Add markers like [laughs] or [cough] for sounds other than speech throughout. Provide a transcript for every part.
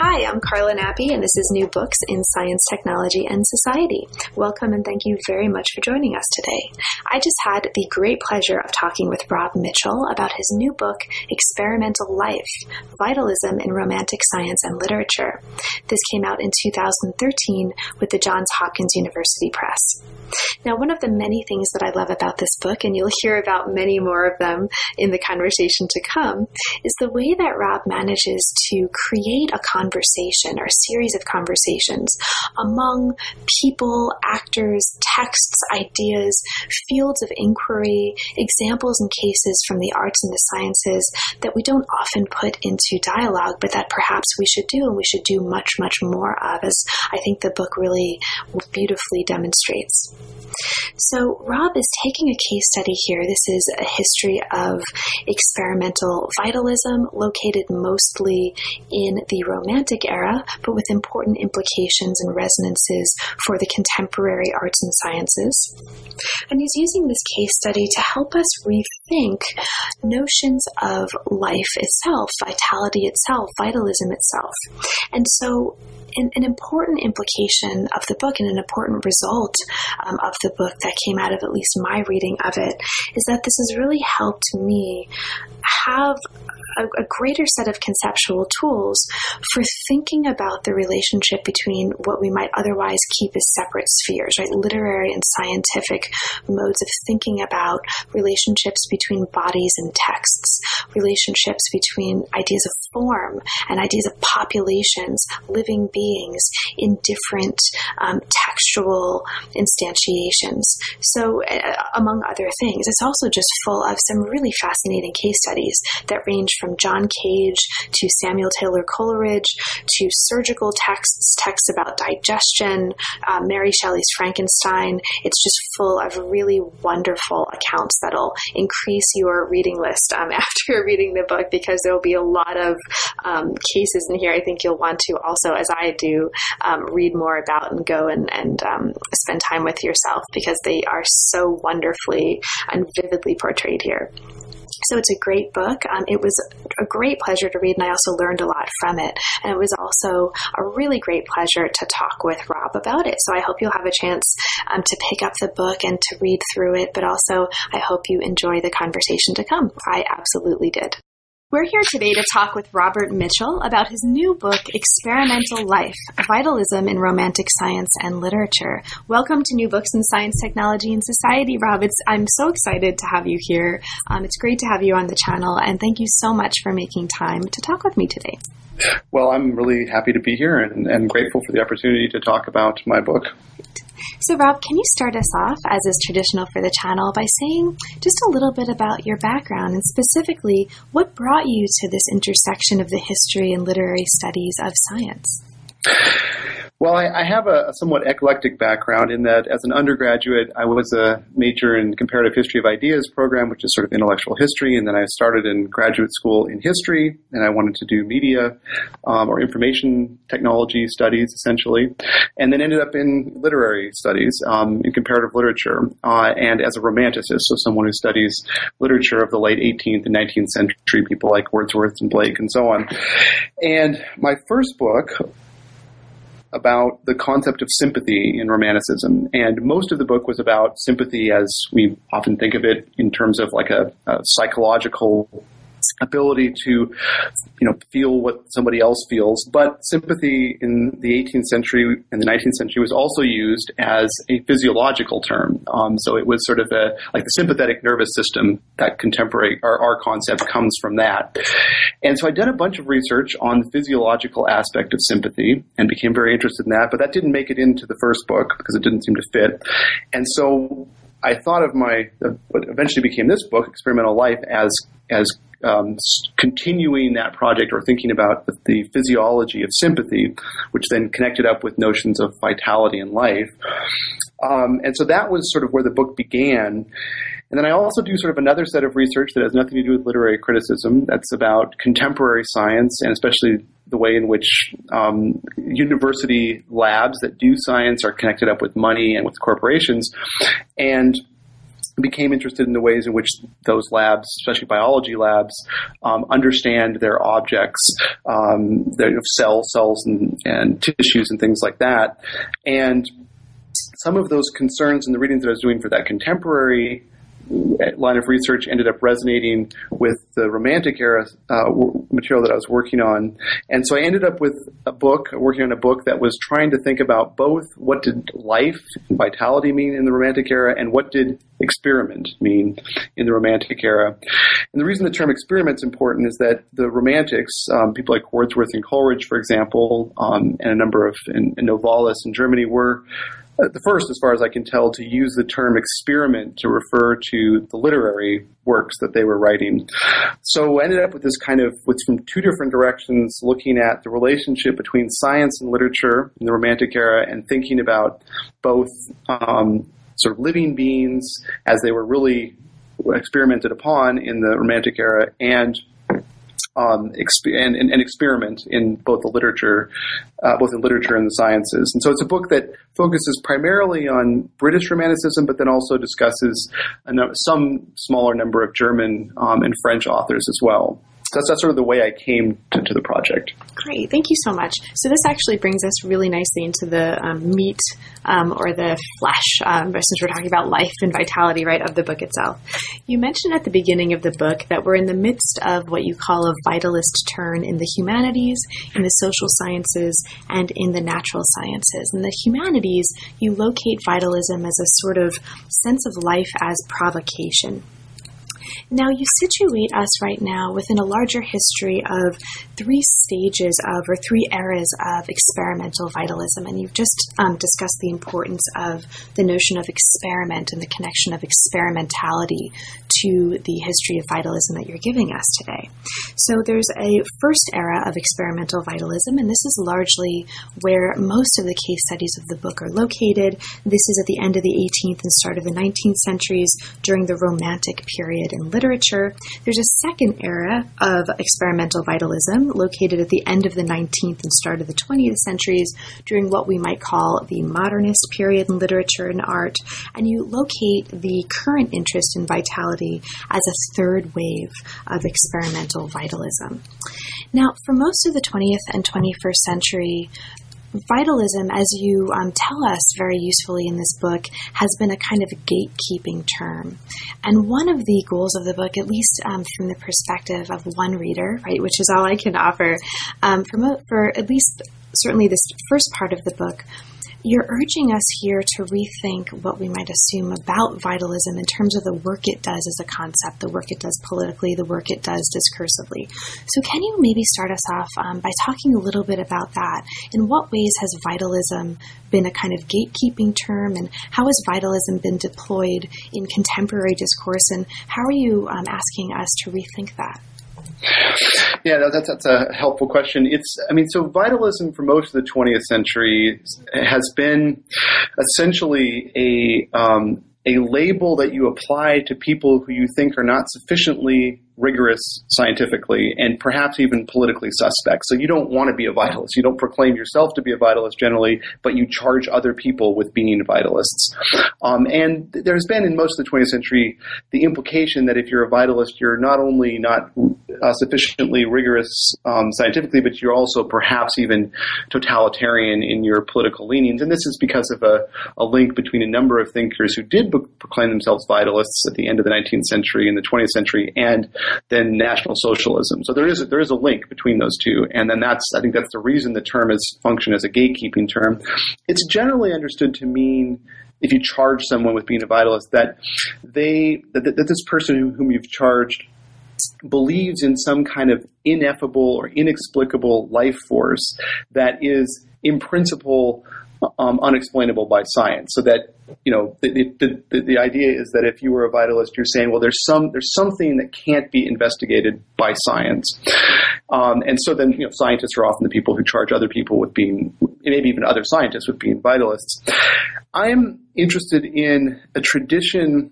Hi, I'm Carla Nappi, and this is New Books in Science, Technology, and Society. Welcome, and thank you very much for joining us today. I just had the great pleasure of talking with Rob Mitchell about his new book, Experimental Life Vitalism in Romantic Science and Literature. This came out in 2013 with the Johns Hopkins University Press. Now, one of the many things that I love about this book, and you'll hear about many more of them in the conversation to come, is the way that Rob manages to create a conversation or a series of conversations among people, actors, texts, ideas, fields of inquiry, examples and cases from the arts and the sciences that we don't often put into dialogue, but that perhaps we should do and we should do much, much more of, as I think the book really beautifully demonstrates. So, Rob is taking a case study here. This is a history of experimental vitalism located mostly in the Romantic era, but with important implications and resonances for the contemporary arts and sciences. And he's using this case study to help us rethink notions of life itself, vitality itself, vitalism itself. And so, an, an, important implication of the book and an important result um, of the book that came out of at least my reading of it is that this has really helped me have a, a, greater set of conceptual tools for thinking about the relationship between what we might otherwise keep as separate spheres, right? Literary and scientific modes of thinking about relationships between bodies and texts, relationships between ideas of form and ideas of populations, living beings in different um, textual instantiations. So, uh, among other things, it's also just full of some really fascinating case studies that range from John Cage to Samuel Taylor Coleridge to surgical texts, texts about digestion, uh, Mary Shelley's Frankenstein. It's just full of really wonderful accounts that'll increase your reading list um, [laughs] after reading the book because there will be a lot of um, cases in here. I think you'll want to also, as I do, um, read more about and go and, and um, spend time with yourself because they are so wonderfully and vividly portrayed here. So it's a great book. Um, it was a great pleasure to read, and I also learned a lot from it. And it was also a really great pleasure to talk with Rob about it. So I hope you'll have a chance um, to pick up the book and to read through it, but also I hope you enjoy the conversation to come. I absolutely did. We're here today to talk with Robert Mitchell about his new book, Experimental Life Vitalism in Romantic Science and Literature. Welcome to New Books in Science, Technology, and Society, Rob. It's, I'm so excited to have you here. Um, it's great to have you on the channel, and thank you so much for making time to talk with me today. Well, I'm really happy to be here and, and grateful for the opportunity to talk about my book. So, Rob, can you start us off, as is traditional for the channel, by saying just a little bit about your background and specifically what brought you to this intersection of the history and literary studies of science? Well, I, I have a, a, somewhat eclectic background in that as an undergraduate, I was a major in comparative history of ideas program, which is sort of intellectual history. And then I started in graduate school in history and I wanted to do media um, or information technology studies essentially. And then ended up in literary studies um, in comparative literature uh, and as a romanticist. So someone who studies literature of the late 18th and 19th century, people like Wordsworth and Blake and so on. And my first book about the concept of sympathy in Romanticism. And most of the book was about sympathy as we often think of it in terms of like a, a psychological ability to, you know, feel what somebody else feels. But sympathy in the 18th century and the 19th century was also used as a physiological term. Um, so it was sort of a, like the sympathetic nervous system, that contemporary, our, our concept comes from that. And so I did a bunch of research on the physiological aspect of sympathy and became very interested in that, but that didn't make it into the first book because it didn't seem to fit. And so I thought of my what eventually became this book, Experimental Life, as as um, continuing that project or thinking about the, the, physiology of sympathy, which then connected up with notions of vitality and life. Um, and so that was sort of where the book began. And then I also do sort of another set of research that has nothing to do with literary criticism. That's about contemporary science and especially the way in which um, university labs that do science are connected up with money and with corporations. And became interested in the ways in which those labs, especially biology labs, um, understand their objects, um, their cells, cells, and, and tissues, and things like that. And some of those concerns in the readings that I was doing for that contemporary line of research ended up resonating with the Romantic era uh, material that I was working on, and so I ended up with a book, working on a book that was trying to think about both what did life and vitality mean in the Romantic era, and what did experiment mean in the Romantic era. And the reason the term experiment is important is that the Romantics, um, people like Wordsworth and Coleridge, for example, um, and a number of and, and Novalis in Germany were the first, as far as I can tell, to use the term experiment to refer to the literary works that they were writing. So I ended up with this kind of, with from two different directions, looking at the relationship between science and literature in the Romantic era and thinking about both um, sort of living beings as they were really experimented upon in the Romantic era and um, exp- and, and, and, experiment in both the literature, uh, both in literature and the sciences. And so it's a book that focuses primarily on British Romanticism, but then also discusses no- some smaller number of German um, and French authors as well that's, that's sort of the way I came to, to, the project. Great, thank you so much. So this actually brings us really nicely into the um, meat um, or the flesh, um, since we're talking about life and vitality, right, of the book itself. You mentioned at the beginning of the book that we're in the midst of what you call a vitalist turn in the humanities, in the social sciences, and in the natural sciences. In the humanities, you locate vitalism as a sort of sense of life as provocation. Now, you situate us right now within a larger history of three stages of, or three eras of experimental vitalism. And you've just um, discussed the importance of the notion of experiment and the connection of experimentality to the history of vitalism that you're giving us today. So there's a first era of experimental vitalism, and this is largely where most of the case studies of the book are located. This is at the end of the 18th and start of the 19th centuries during the Romantic period in literature. There's a second era of experimental vitalism located at the end of the 19th and start of the 20th centuries during what we might call the modernist period in literature and art. And you locate the current interest in vitality as a third wave of experimental vitalism. Now, for most of the 20th and 21st century, vitalism, as you um, tell us very usefully in this book, has been a kind of gatekeeping term. And one of the goals of the book, at least um, from the perspective of one reader, right, which is all I can offer, um, for, for at least certainly this first part of the book, you're urging us here to rethink what we might assume about vitalism in terms of the work it does as a concept, the work it does politically, the work it does discursively. So, can you maybe start us off um, by talking a little bit about that? In what ways has vitalism been a kind of gatekeeping term, and how has vitalism been deployed in contemporary discourse, and how are you um, asking us to rethink that? Yeah, that's, that's a helpful question. It's, I mean, so vitalism for most of the 20th century has been essentially a um, a label that you apply to people who you think are not sufficiently rigorous scientifically and perhaps even politically suspect. So you don't want to be a vitalist. You don't proclaim yourself to be a vitalist generally, but you charge other people with being vitalists. Um, and there's been in most of the 20th century the implication that if you're a vitalist, you're not only not uh, sufficiently rigorous um, scientifically, but you're also perhaps even totalitarian in your political leanings. And this is because of a, a link between a number of thinkers who did proclaim themselves vitalists at the end of the 19th century and the 20th century and then National Socialism. So there is a, there is a link between those two, and then that's I think that's the reason the term is function as a gatekeeping term. It's generally understood to mean if you charge someone with being a vitalist that they that, that this person whom you've charged believes in some kind of ineffable or inexplicable life force that is in principle um, unexplainable by science. So that you know the, the, the, the, idea is that if you were a vitalist, you're saying, well, there's some there's something that can't be investigated by science, um, and so then you know scientists are often the people who charge other people with being maybe even other scientists with being vitalists. I'm interested in a tradition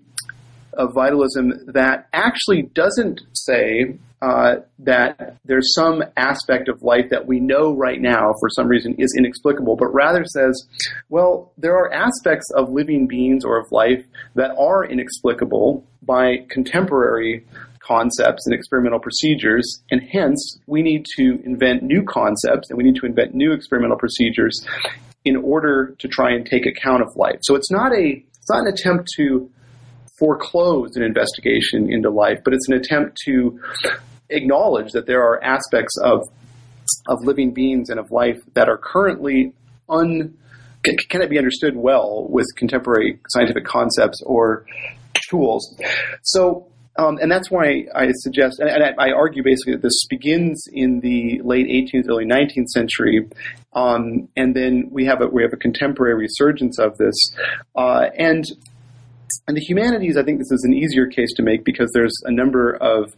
of vitalism that actually doesn't say uh, that there's some aspect of life that we know right now for some reason is inexplicable, but rather says, well, there are aspects of living beings or of life that are inexplicable by contemporary concepts and experimental procedures, and hence we need to invent new concepts and we need to invent new experimental procedures in order to try and take account of life. So it's not a it's not an attempt to foreclose an investigation into life, but it's an attempt to acknowledge that there are aspects of of living beings and of life that are currently un can it be understood well with contemporary scientific concepts or tools. So um, and that's why I suggest, and, I, I, argue basically that this begins in the late 18th, early 19th century, um, and then we have a we have a contemporary resurgence of this, uh, and and the humanities, I think this is an easier case to make because there's a number of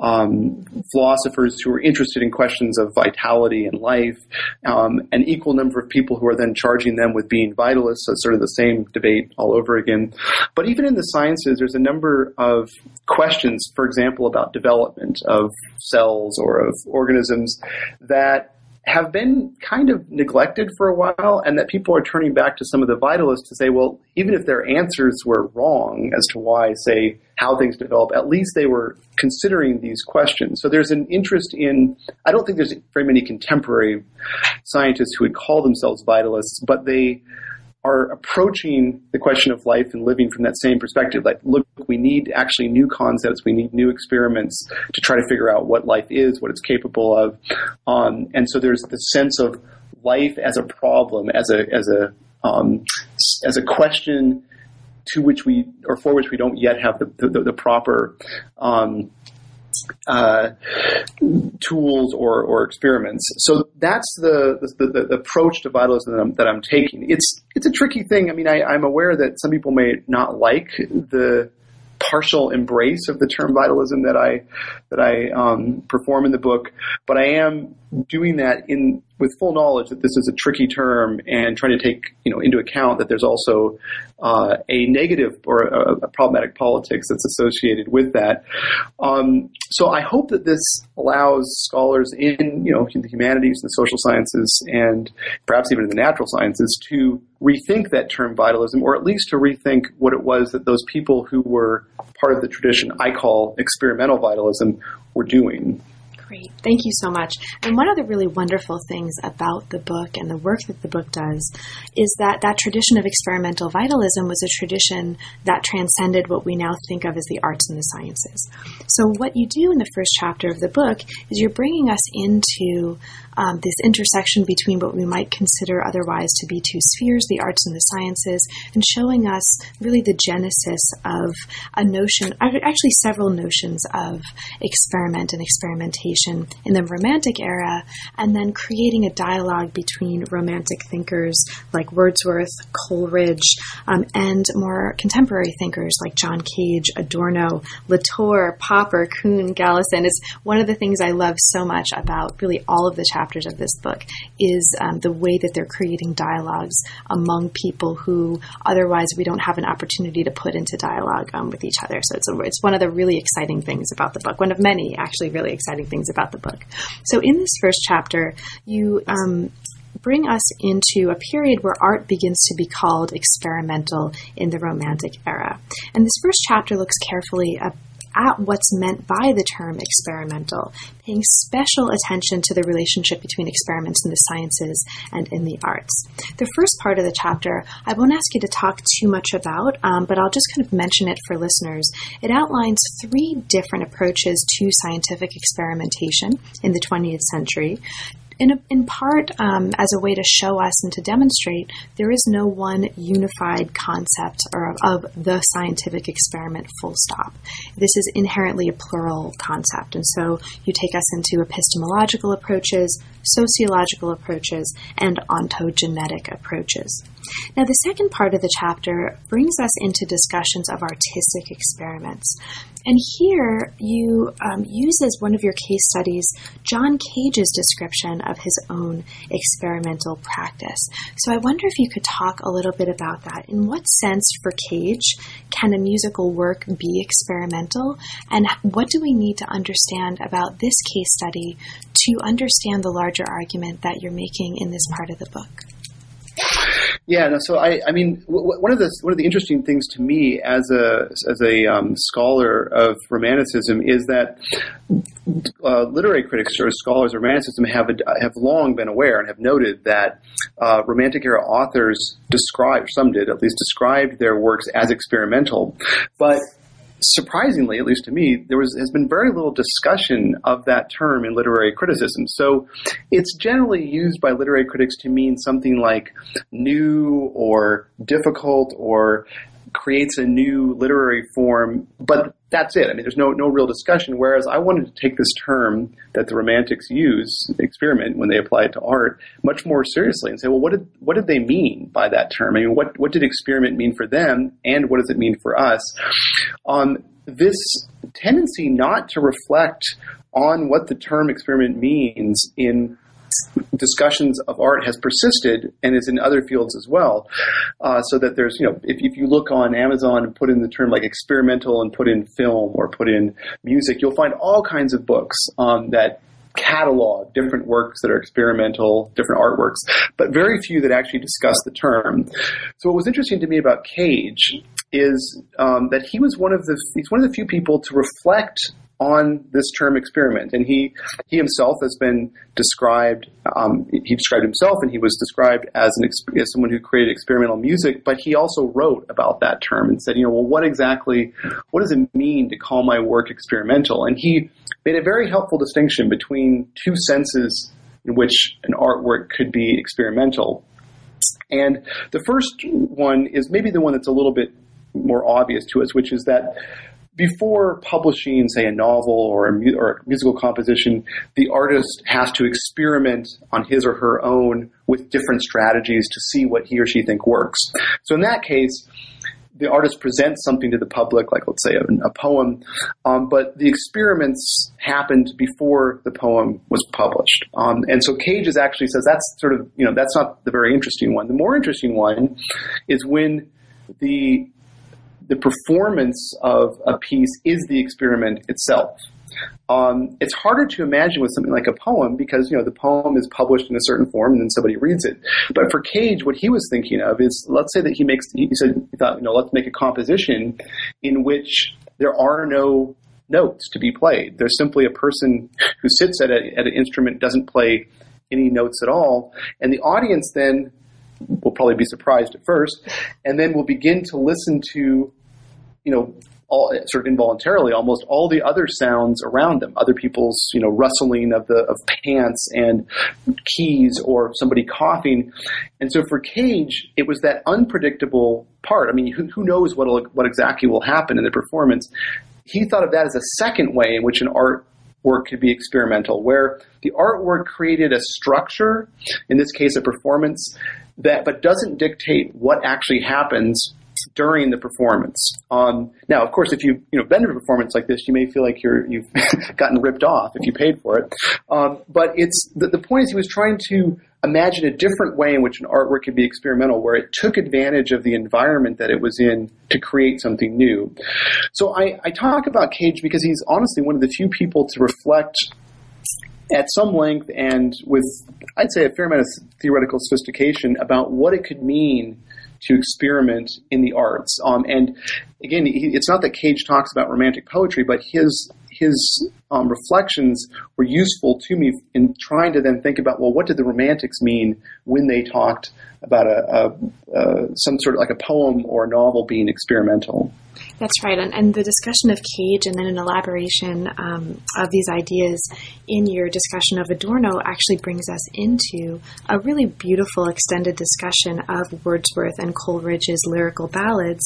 um, philosophers who are interested in questions of vitality and life, um, an equal number of people who are then charging them with being vitalists. So it's sort of the same debate all over again. But even in the sciences, there's a number of questions, for example, about development of cells or of organisms that have been kind of neglected for a while, and that people are turning back to some of the vitalists to say, well, even if their answers were wrong as to why, say, how things develop, at least they were considering these questions. So there's an interest in, I don't think there's very many contemporary scientists who would call themselves vitalists, but they are approaching the question of life and living from that same perspective. Like, look, we need actually new concepts, we need new experiments to try to figure out what life is, what it's capable of. Um, and so there's the sense of life as a problem, as a as a um, as a question to which we or for which we don't yet have the the, the proper um, uh, tools or, or experiments. So that's the, the, the, the approach to vitalism that I'm, that I'm, taking. It's it's a tricky thing. I mean, I, I'm aware that some people may not like the partial embrace of the term vitalism that I that I um, perform in the book, but I am doing that in with full knowledge that this is a tricky term and trying to take you know into account that there's also uh, a negative or a, a, problematic politics that's associated with that. Um, so I hope that this allows scholars in you know in the humanities, the social sciences, and perhaps even in the natural sciences to rethink that term vitalism, or at least to rethink what it was that those people who were part of the tradition I call experimental vitalism were doing. Great. Thank you so much. And one of the really wonderful things about the book and the work that the book does is that that tradition of experimental vitalism was a tradition that transcended what we now think of as the arts and the sciences. So, what you do in the first chapter of the book is you're bringing us into um, this intersection between what we might consider otherwise to be two spheres, the arts and the sciences, and showing us really the genesis of a notion, actually several notions of experiment and experimentation in the Romantic era, and then creating a dialogue between Romantic thinkers like Wordsworth, Coleridge, um, and more contemporary thinkers like John Cage, Adorno, Latour, Popper, Kuhn, Galison. It's one of the things I love so much about really all of the chapters chapters of this book is um, the way that they're creating dialogues among people who otherwise we don't have an opportunity to put into dialogue um, with each other. So it's, a, it's one of the really exciting things about the book, one of many actually really exciting things about the book. So in this first chapter, you um, bring us into a period where art begins to be called experimental in the Romantic era. And this first chapter looks carefully at at what's meant by the term experimental, paying special attention to the relationship between experiments in the sciences and in the arts. The first part of the chapter, I won't ask you to talk too much about, um, but I'll just kind of mention it for listeners. It outlines three different approaches to scientific experimentation in the 20th century in, a, in part um, as a way to show us and to demonstrate there is no one unified concept or of, of the scientific experiment full stop. This is inherently a plural concept. And so you take us into epistemological approaches, sociological approaches, and ontogenetic approaches. Now, the second part of the chapter brings us into discussions of artistic experiments. And here you um, use as one of your case studies John Cage's description of his own experimental practice. So I wonder if you could talk a little bit about that. In what sense, for Cage, can a musical work be experimental? And what do we need to understand about this case study to understand the larger argument that you're making in this part of the book? Yeah, no, so I, I mean, w- one of the one of the interesting things to me as a as a um, scholar of Romanticism is that uh, literary critics or scholars of Romanticism have have long been aware and have noted that uh, Romantic era authors described some did at least described their works as experimental, but surprisingly, at least to me, there was has been very little discussion of that term in literary criticism. So it's generally used by literary critics to mean something like new or difficult or creates a new literary form, but that's it. I mean, there's no no real discussion. Whereas I wanted to take this term that the Romantics use, experiment, when they apply it to art, much more seriously and say, well, what did what did they mean by that term? I mean, what what did experiment mean for them, and what does it mean for us? Um, this tendency not to reflect on what the term experiment means in discussions of art has persisted and is in other fields as well. Uh, so that there's, you know, if, if you look on Amazon and put in the term like experimental and put in film or put in music, you'll find all kinds of books um, that catalog different works that are experimental, different artworks, but very few that actually discuss the term. So what was interesting to me about Cage is um, that he was one of the he's one of the few people to reflect on this term experiment. And he, he himself has been described, um, he described himself and he was described as, an, as someone who created experimental music, but he also wrote about that term and said, you know, well, what exactly, what does it mean to call my work experimental? And he made a very helpful distinction between two senses in which an artwork could be experimental. And the first one is maybe the one that's a little bit more obvious to us, which is that before publishing, say, a novel or a, mu- or a, musical composition, the artist has to experiment on his or her own with different strategies to see what he or she think works. So in that case, the artist presents something to the public, like let's say a, a poem, um, but the experiments happened before the poem was published. Um, and so Cages actually says that's sort of, you know, that's not the very interesting one. The more interesting one is when the the performance of a piece is the experiment itself. Um, it's harder to imagine with something like a poem because you know the poem is published in a certain form and then somebody reads it. But for Cage, what he was thinking of is, let's say that he makes, he said, he thought, you know, let's make a composition in which there are no notes to be played. There's simply a person who sits at, a, at an instrument, doesn't play any notes at all, and the audience then will probably be surprised at first, and then will begin to listen to you know, all, sort of involuntarily, almost all the other sounds around them, other people's, you know, rustling of the of pants and keys, or somebody coughing. And so for Cage, it was that unpredictable part. I mean, who, who knows what what exactly will happen in the performance? He thought of that as a second way in which an art work could be experimental, where the artwork created a structure, in this case, a performance that, but doesn't dictate what actually happens during the performance. Um, now, of course, if you you know been to a performance like this, you may feel like you're you've [laughs] gotten ripped off if you paid for it. Um, but it's the, the point is he was trying to imagine a different way in which an artwork could be experimental, where it took advantage of the environment that it was in to create something new. So I, I talk about Cage because he's honestly one of the few people to reflect at some length and with, I'd say, a fair amount of theoretical sophistication about what it could mean to experiment in the arts. Um, and again, he, it's not that Cage talks about romantic poetry, but his his um, reflections were useful to me in trying to then think about well, what did the Romantics mean when they talked about a, a, a some sort of like a poem or a novel being experimental? That's right. And, and the discussion of Cage and then an elaboration um, of these ideas in your discussion of Adorno actually brings us into a really beautiful extended discussion of Wordsworth and Coleridge's lyrical ballads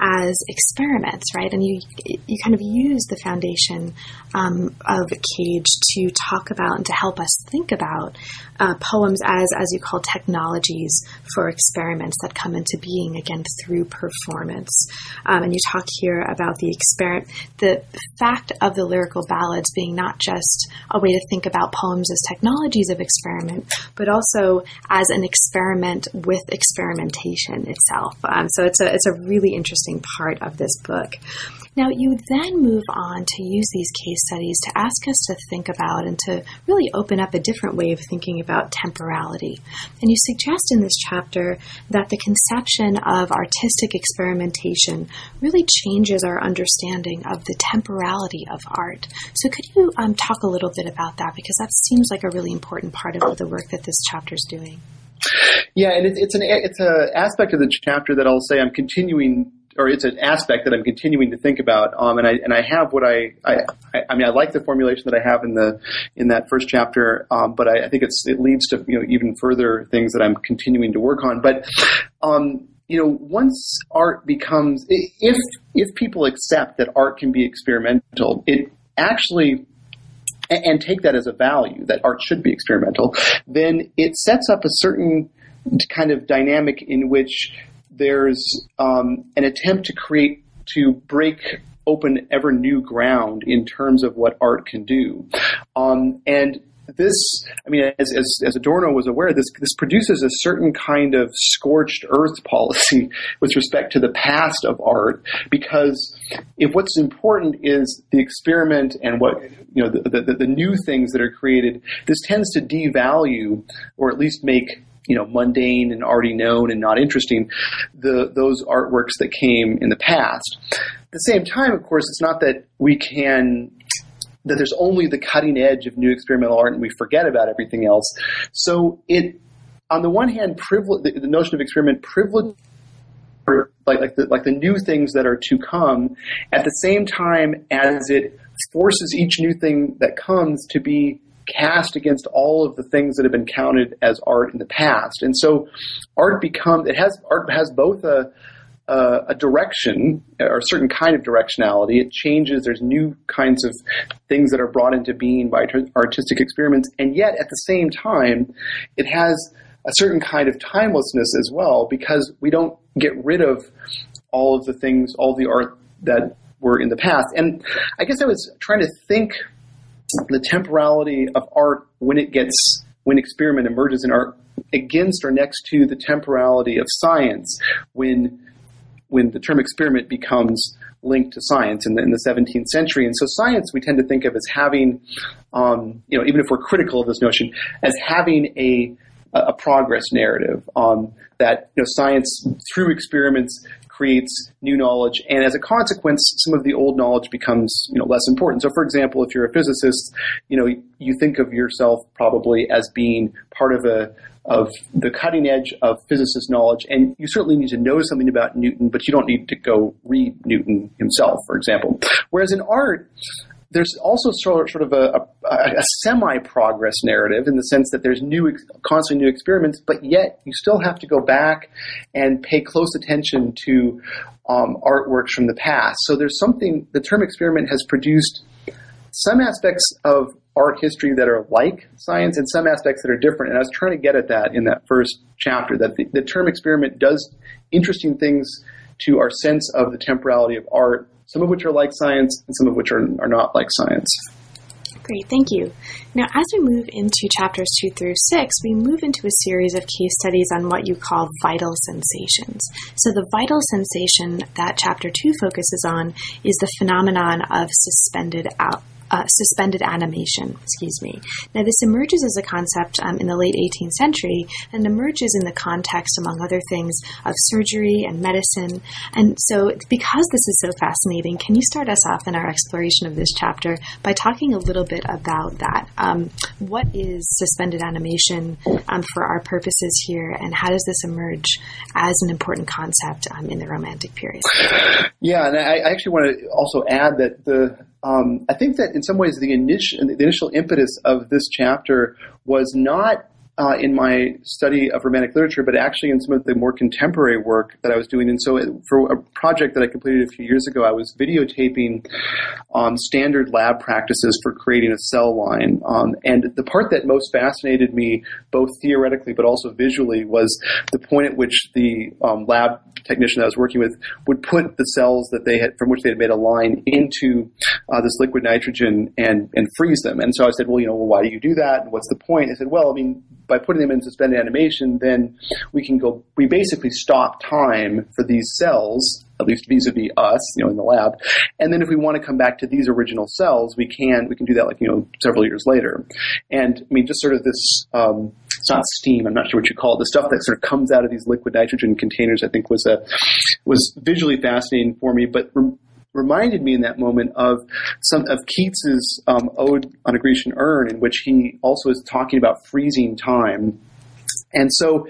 as experiments, right? And you, you kind of use the foundation um, of Cage to talk about and to help us think about uh, poems as, as you call, technologies for experiments that come into being again through performance. Um, and you talk here about the experiment, the fact of the lyrical ballads being not just a way to think about poems as technologies of experiment, but also as an experiment with experimentation itself. Um, so it's a it's a really interesting part of this book. Now, you then move on to use these case studies to ask us to think about and to really open up a different way of thinking about temporality. And you suggest in this chapter that the conception of artistic experimentation really changes our understanding of the temporality of art. So, could you um, talk a little bit about that? Because that seems like a really important part of the work that this chapter is doing. Yeah, and it's an it's an aspect of the chapter that I'll say I'm continuing or it's an aspect that I'm continuing to think about. Um, and I and I have what I, I I mean I like the formulation that I have in the in that first chapter, um, but I, I, think it's it leads to you know even further things that I'm continuing to work on. But um, you know, once art becomes if if people accept that art can be experimental, it actually and take that as a value that art should be experimental, then it sets up a certain kind of dynamic in which there's um, an attempt to create to break open ever new ground in terms of what art can do, um, and this, I mean, as, as, as, Adorno was aware, this this produces a certain kind of scorched earth [laughs] policy with respect to the past of art, because if what's important is the experiment and what you know the, the, the new things that are created, this tends to devalue or at least make you know mundane and already known and not interesting the those artworks that came in the past. At the same time, of course, it's not that we can that there's only the cutting edge of new experimental art and we forget about everything else. So it on the one hand, privilege the, the notion of experiment privilege like like the, like the new things that are to come at the same time as it forces each new thing that comes to be cast against all of the things that have been counted as art in the past. And so art becomes, it has, art has both a, a, a direction or a certain kind of directionality. It changes. There's new kinds of things that are brought into being by artistic experiments. And yet at the same time, it has a certain kind of timelessness as well because we don't get rid of all of the things, all the art that were in the past. And I guess I was trying to think the temporality of art when it gets when experiment emerges in art against or next to the temporality of science when when the term experiment becomes linked to science in the, in the 17th century. And so science we tend to think of as having, um, you know, even if we're critical of this notion, as having a, a progress narrative um, that, you know, science through experiments creates new knowledge, and as a consequence, some of the old knowledge becomes you know less important. So, for example, if you're a physicist, you know you think of yourself probably as being part of a of the cutting edge of physicist knowledge, and you certainly need to know something about Newton, but you don't need to go read Newton himself, for example. Whereas in art, there's also sort of a, a, a semi-progress narrative in the sense that there's new, constantly new experiments, but yet you still have to go back and pay close attention to um, artworks from the past. So there's something. The term experiment has produced some aspects of art history that are like science and some aspects that are different. And I was trying to get at that in that first chapter. That the, the term experiment does interesting things to our sense of the temporality of art some of which are like science and some of which are, are not like science. Great, thank you. Now, as we move into chapters two through six, we move into a series of case studies on what you call vital sensations. So, the vital sensation that chapter two focuses on is the phenomenon of suspended out, uh, suspended animation. Excuse me. Now, this emerges as a concept um, in the late 18th century and emerges in the context, among other things, of surgery and medicine. And so, because this is so fascinating, can you start us off in our exploration of this chapter by talking a little bit about that? Um, what is suspended animation um, for our purposes here, and how does this emerge as an important concept um, in the Romantic period? Yeah, and I actually want to also add that the um, I think that in some ways the initial, the initial impetus of this chapter was not uh, in my study of Romantic literature, but actually in some of the more contemporary work that I was doing. And so, it, for a project that I completed a few years ago, I was videotaping um, standard lab practices for creating a cell line. Um, and the part that most fascinated me, both theoretically but also visually, was the point at which the um, lab technician that I was working with would put the cells that they had from which they had made a line into uh, this liquid nitrogen and and freeze them. And so I said, well, you know, well, why do you do that? And what's the point? I said, well, I mean, by putting them in suspended animation, then we can go. We basically stop time for these cells at least vis-a-vis us, you know, in the lab. And then if we want to come back to these original cells, we can we can do that like you know several years later. And I mean, just sort of this. Um, it's not steam. I'm not sure what you call it. The stuff that sort of comes out of these liquid nitrogen containers, I think, was a was visually fascinating for me. But reminded me in that moment of some of Keats's um, ode on a Grecian urn, in which he also is talking about freezing time and so,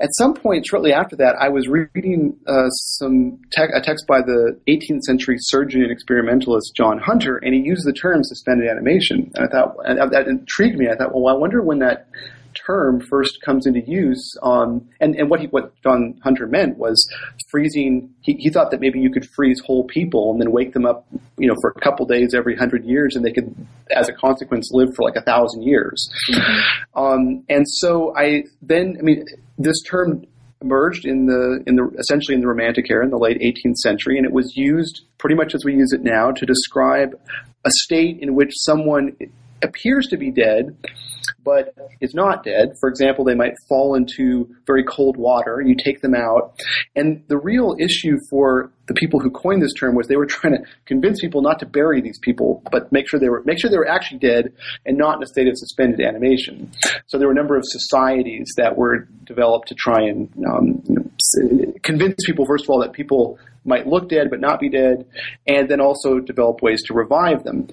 at some point shortly after that, I was reading uh, some te- a text by the 18th century surgeon and experimentalist John Hunter, and he used the term suspended animation. And I thought that intrigued me. I thought, well, I wonder when that term first comes into use on and, and what he what John Hunter meant was freezing he, he thought that maybe you could freeze whole people and then wake them up you know for a couple days every hundred years and they could as a consequence live for like a thousand years mm-hmm. um, and so I then I mean this term emerged in the in the essentially in the romantic era in the late 18th century and it was used pretty much as we use it now to describe a state in which someone appears to be dead but is not dead. For example, they might fall into very cold water. You take them out. And the real issue for the people who coined this term was they were trying to convince people not to bury these people, but make sure they were make sure they were actually dead and not in a state of suspended animation. So there were a number of societies that were developed to try and um, convince people, first of all, that people might look dead but not be dead, and then also develop ways to revive them.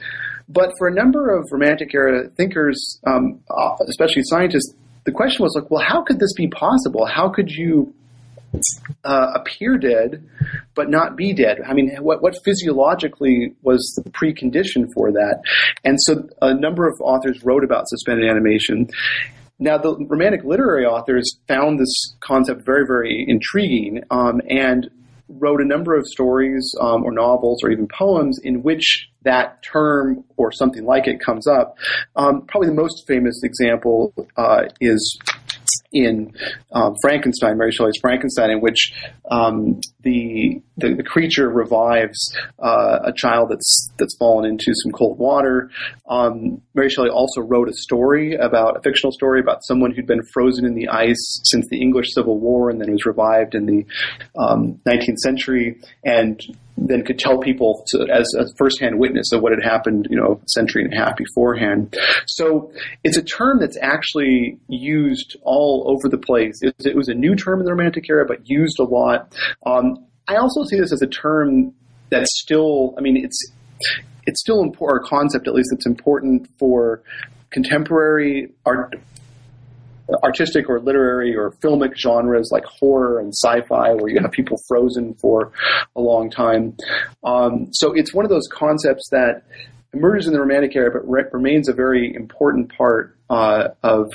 But for a number of Romantic era thinkers, um, uh, especially scientists, the question was like, well, how could this be possible? How could you uh, appear dead but not be dead? I mean, what, what physiologically was the precondition for that? And so a number of authors wrote about suspended animation. Now, the Romantic literary authors found this concept very, very intriguing um, and wrote a number of stories um, or novels or even poems in which that term or something like it comes up. Um, probably the most famous example uh, is in um, Frankenstein, Mary Shelley's Frankenstein, in which um, the, the, the creature revives uh, a child that's that's fallen into some cold water. Um, Mary Shelley also wrote a story about a fictional story about someone who'd been frozen in the ice since the English Civil War and then was revived in the 19th um, century and then could tell people to, as a firsthand witness of what had happened, you know, a century and a half beforehand. So it's a term that's actually used all over the place. It, it was a new term in the Romantic era, but used a lot. Um, I also see this as a term that's still, I mean, it's it's still important, or concept at least that's important for contemporary art artistic or literary or filmic genres like horror and sci-fi where you have people frozen for a long time. Um, so it's one of those concepts that emerges in the Romantic era, but re- remains a very important part uh, of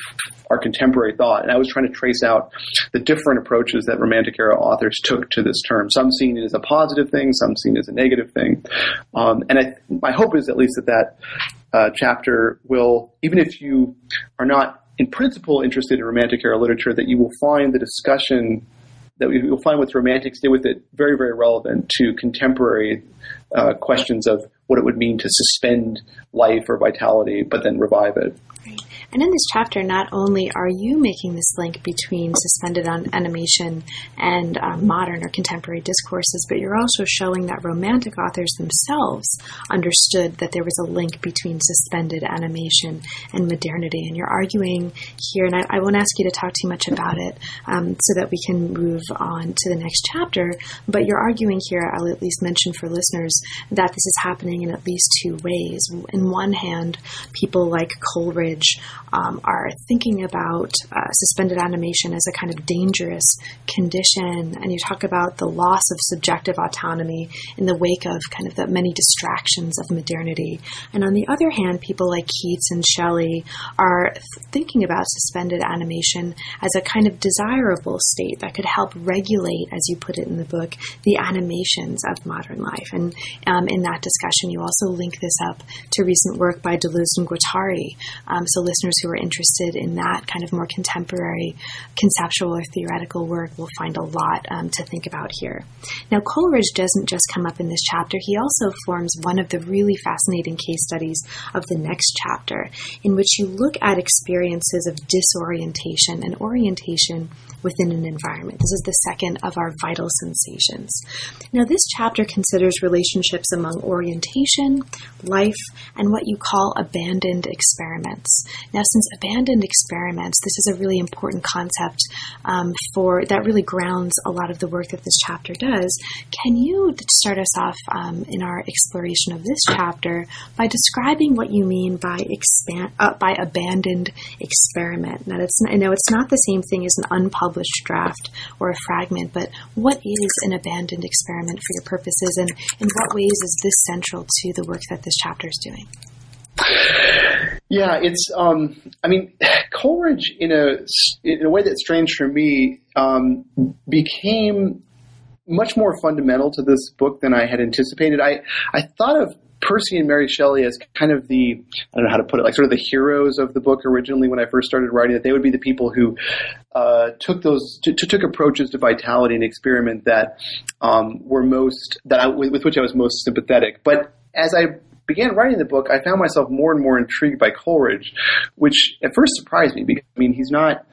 our contemporary thought. And I was trying to trace out the different approaches that Romantic era authors took to this term. Some seen it as a positive thing, some seen it as a negative thing. Um, and I, my hope is at least that that uh, chapter will, even if you are not in principle interested in Romantic era literature, that you will find the discussion that you'll find with Romantics did with it very, very relevant to contemporary uh, questions of what it would mean to suspend life or vitality, but then revive it. And in this chapter, not only are you making this link between suspended animation and um, modern or contemporary discourses, but you're also showing that romantic authors themselves understood that there was a link between suspended animation and modernity. And you're arguing here, and I, I won't ask you to talk too much about it um, so that we can move on to the next chapter, but you're arguing here, I'll at least mention for listeners, that this is happening in at least two ways. In one hand, people like Coleridge um, are thinking about uh, suspended animation as a kind of dangerous condition, and you talk about the loss of subjective autonomy in the wake of kind of the many distractions of modernity. And on the other hand, people like Keats and Shelley are thinking about suspended animation as a kind of desirable state that could help regulate, as you put it in the book, the animations of modern life. And um, in that discussion, you also link this up to recent work by Deleuze and Guattari. Um, so listeners who are interested in that kind of more contemporary conceptual or theoretical work will find a lot um, to think about here. Now, Coleridge doesn't just come up in this chapter, he also forms one of the really fascinating case studies of the next chapter, in which you look at experiences of disorientation and orientation within an environment. This is the second of our vital sensations. Now, this chapter considers relationships among orientation, life, and what you call abandoned experiments. Now, since abandoned experiments, this is a really important concept um, for that really grounds a lot of the work that this chapter does. Can you start us off um, in our exploration of this chapter by describing what you mean by expand uh, by abandoned experiment? Now, it's I know it's not the same thing as an unpublished draft or a fragment, but what is an abandoned experiment for your purposes, and in what ways is this central to the work that this chapter is doing? Yeah, it's. Um, I mean, Coleridge, in a in a way that's strange for me, um, became much more fundamental to this book than I had anticipated. I I thought of Percy and Mary Shelley as kind of the I don't know how to put it, like sort of the heroes of the book originally when I first started writing. That they would be the people who uh, took those t- t- took approaches to vitality and experiment that um, were most that I, with, with which I was most sympathetic. But as I began writing the book, I found myself more and more intrigued by Coleridge, which at first surprised me because I mean he's not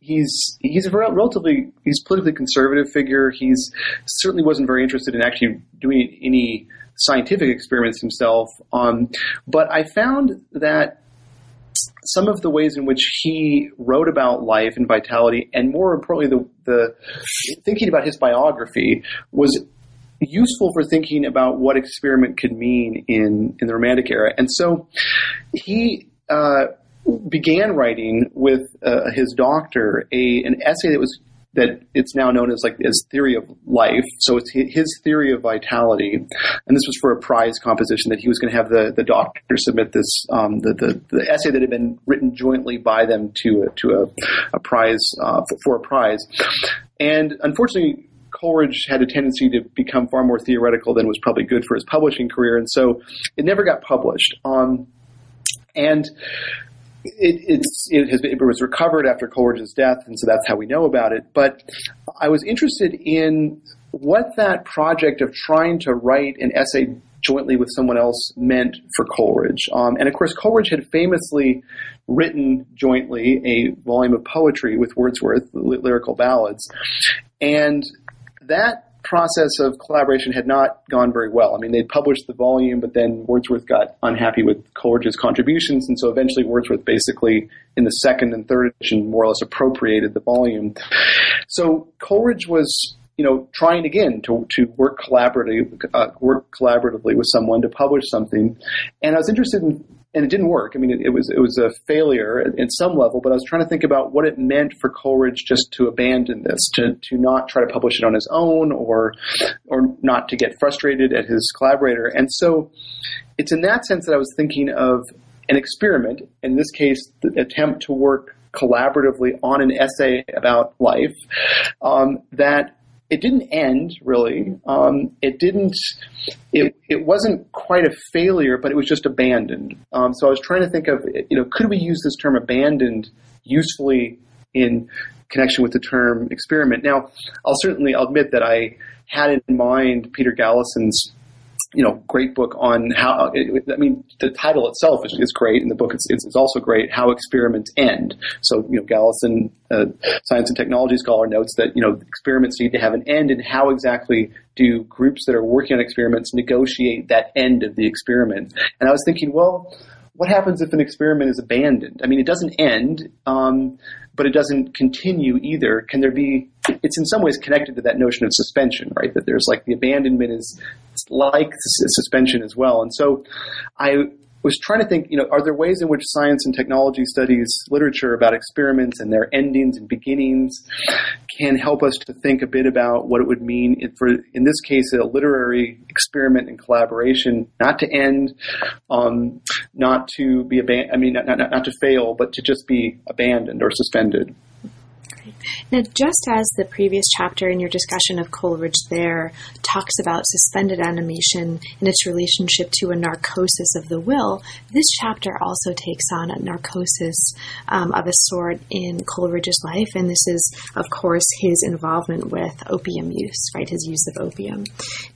he's he's a relatively he's politically conservative figure. He's certainly wasn't very interested in actually doing any scientific experiments himself. Um, but I found that some of the ways in which he wrote about life and vitality, and more importantly, the, the thinking about his biography was useful for thinking about what experiment could mean in, in the Romantic era. And so he uh, began writing with uh, his doctor a, an essay that was that it's now known as like his theory of life. So it's his theory of vitality, and this was for a prize composition that he was going to have the, the doctor submit this um, the, the, the essay that had been written jointly by them to a, to a, a prize uh, for, for a prize, and unfortunately Coleridge had a tendency to become far more theoretical than was probably good for his publishing career, and so it never got published. Um, and it, it, has, it was recovered after Coleridge's death, and so that's how we know about it. But I was interested in what that project of trying to write an essay jointly with someone else meant for Coleridge. Um, and of course, Coleridge had famously written jointly a volume of poetry with Wordsworth, lyrical ballads. And that process of collaboration had not gone very well. I mean, they published the volume, but then Wordsworth got unhappy with Coleridge's contributions, and so eventually Wordsworth basically, in the second and third edition, more or less appropriated the volume. So Coleridge was you know, trying again to, to work collaboratively, uh, work collaboratively with someone to publish something. And I was interested in and it didn't work. I mean, it, it, was it was a failure at, at, some level. But I was trying to think about what it meant for Coleridge just to abandon this, to to not try to publish it on his own, or or not to get frustrated at his collaborator. And so, it's in that sense that I was thinking of an experiment. In this case, the attempt to work collaboratively on an essay about life um, that it didn't end really. Um, it didn't. It it wasn't quite a failure, but it was just abandoned. Um, so I was trying to think of you know could we use this term abandoned usefully in connection with the term experiment? Now I'll certainly admit that I had in mind Peter Galison's you know, great book on how. I mean, the title itself is, is great, and the book is, is, also great. How experiments end. So, you know, Galison, uh, science and technology scholar, notes that you know experiments need to have an end, and how exactly do groups that are working on experiments negotiate that end of the experiment? And I was thinking, well, what happens if an experiment is abandoned? I mean, it doesn't end. Um, but it doesn't continue either. Can there be? It's in some ways connected to that notion of suspension, right? That there's like the abandonment is like suspension as well. And so, I was trying to think, you know, are there ways in which science and technology studies literature about experiments and their endings and beginnings can help us to think a bit about what it would mean for, in this case, a literary experiment and collaboration, not to end, um, not to be abandoned, I mean, not, not, not to fail, but to just be abandoned or suspended. Now, just as the previous chapter in your discussion of Coleridge there talks about suspended animation and its relationship to a narcosis of the will, this chapter also takes on a narcosis um, of a sort in Coleridge's life, and this is, of course, his involvement with opium use, right? His use of opium.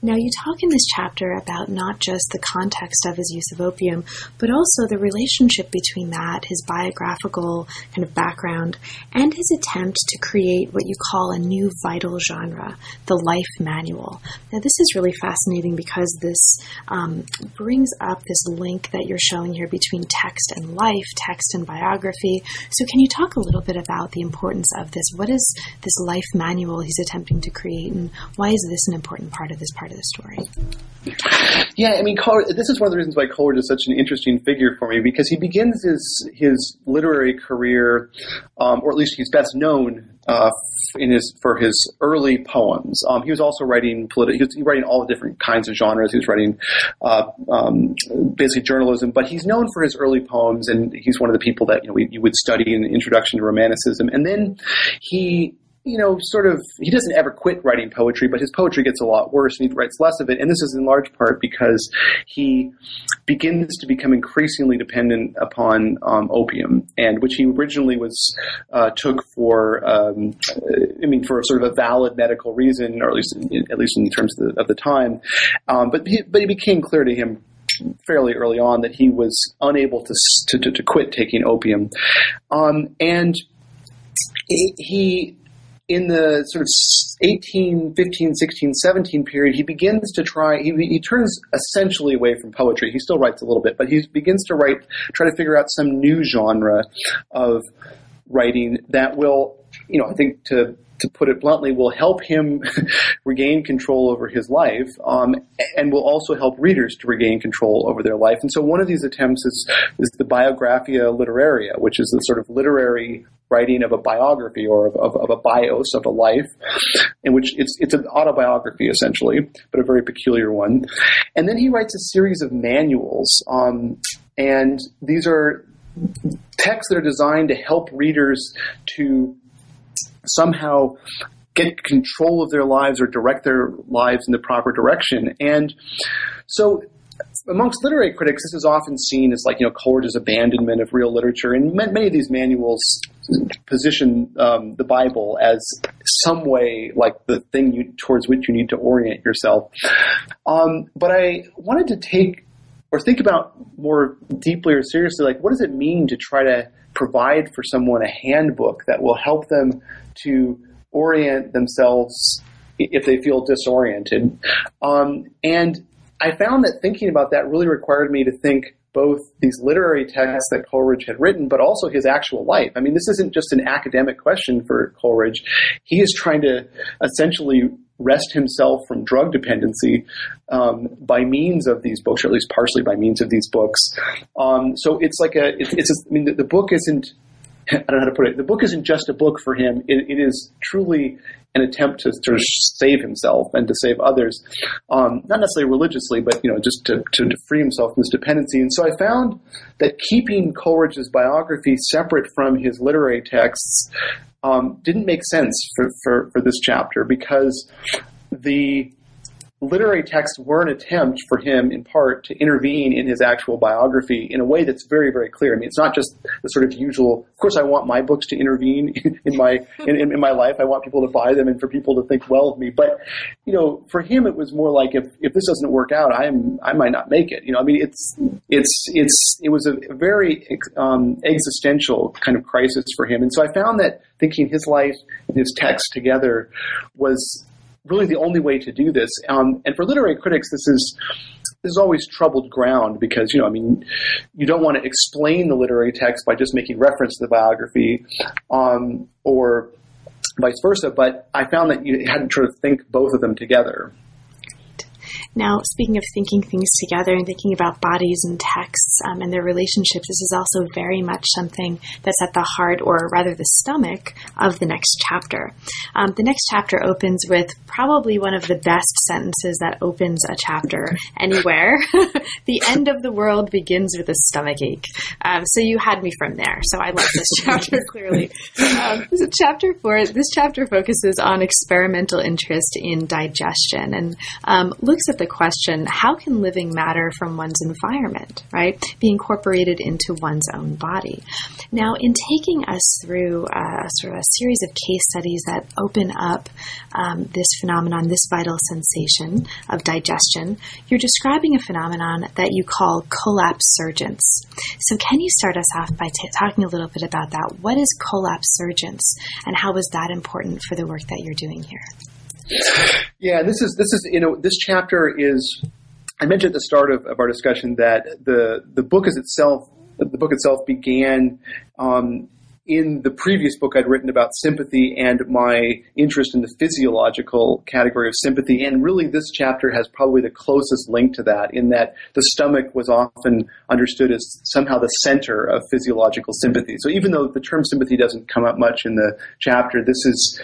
Now, you talk in this chapter about not just the context of his use of opium, but also the relationship between that, his biographical kind of background, and his attempt to create what you call a new vital genre, the life manual. Now, this is really fascinating because this um, brings up this link that you're showing here between text and life, text and biography. So, can you talk a little bit about the importance of this? What is this life manual he's attempting to create, and why is this an important part of this part of the story? Yeah, I mean, this is one of the reasons why Coleridge is such an interesting figure for me because he begins his his literary career, um, or at least he's best known uh, in his for his early poems. Um, he was also writing politi- he was writing all the different kinds of genres. He was writing uh, um, basically journalism, but he's known for his early poems, and he's one of the people that you know you would study in Introduction to Romanticism. And then he you know, sort of, he doesn't ever quit writing poetry, but his poetry gets a lot worse and he writes less of it. And this is in large part because he begins to become increasingly dependent upon um, opium, and which he originally was uh, took for, um, I mean, for sort of a valid medical reason, or at least, in, at least in terms of the, of the time. Um, but he, but it became clear to him fairly early on that he was unable to to, to quit taking opium, um, and he in the sort of 18, 15, 16, 17 period, he begins to try, he, he turns essentially away from poetry. He still writes a little bit, but he begins to write, try to figure out some new genre of writing that will, you know, I think to to put it bluntly, will help him [laughs] regain control over his life, um, and will also help readers to regain control over their life. And so, one of these attempts is is the Biographia Literaria, which is the sort of literary writing of a biography or of, of, of, a bios of a life, in which it's it's an autobiography essentially, but a very peculiar one. And then he writes a series of manuals, um, and these are texts that are designed to help readers to somehow get control of their lives or direct their lives in the proper direction. And so amongst literary critics, this is often seen as like, you know, Coleridge's abandonment of real literature. And many of these manuals position um, the Bible as some way like the thing you, towards which you need to orient yourself. Um, but I wanted to take or think about more deeply or seriously, like, what does it mean to try to provide for someone a handbook that will help them to orient themselves if they feel disoriented. Um, and I found that thinking about that really required me to think both these literary texts that Coleridge had written, but also his actual life. I mean, this isn't just an academic question for Coleridge. He is trying to essentially wrest himself from drug dependency um, by means of these books, or at least partially by means of these books. Um, so it's like a, it's, it's a, I mean, the, the book isn't I don't know how to put it. The book isn't just a book for him. it, it is truly an attempt to, to save himself and to save others, um, not necessarily religiously, but you know, just to, to, to, free himself from this dependency. And so I found that keeping Coleridge's biography separate from his literary texts um, didn't make sense for, for, for this chapter because the literary texts were an attempt for him, in part, to intervene in his actual biography in a way that's very, very clear. I mean, it's not just the sort of usual. Of course, I want my books to intervene [laughs] in my in, in, my life. I want people to buy them and for people to think well of me. But you know, for him, it was more like if if this doesn't work out, I'm I might not make it. You know, I mean, it's it's it's it was a very um, existential kind of crisis for him, and so I found that thinking his life and his text together was really the only way to do this. Um, and for literary critics, this is this is always troubled ground because you know, I mean, you don't want to explain the literary text by just making reference to the biography, um, or vice versa. But I found that you had to sort of think both of them together. Now, speaking of thinking things together and thinking about bodies and texts um, and their relationships, this is also very much something that's at the heart, or rather the stomach, of the next chapter. Um, the next chapter opens with probably one of the best sentences that opens a chapter [laughs] anywhere. [laughs] the end of the world begins with a stomach ache. Um, so you had me from there. So I love this chapter [laughs] clearly. Um, chapter four. This chapter focuses on experimental interest in digestion and um, looks at the question: How can living matter from one's environment, right, be incorporated into one's own body? Now, in taking us through uh, sort of a series of case studies that open up um, this phenomenon, this vital sensation of digestion, you're describing a phenomenon that you call collapse collapsurgence. So, can you start us off by t- talking a little bit about that? What is collapse collapsurgence, and how is that important for the work that you're doing here? Yeah, this is this is you know this chapter is. I mentioned at the start of, of our discussion that the the book is itself the book itself began um, in the previous book I'd written about sympathy and my interest in the physiological category of sympathy. And really, this chapter has probably the closest link to that, in that the stomach was often understood as somehow the center of physiological sympathy. So even though the term sympathy doesn't come up much in the chapter, this is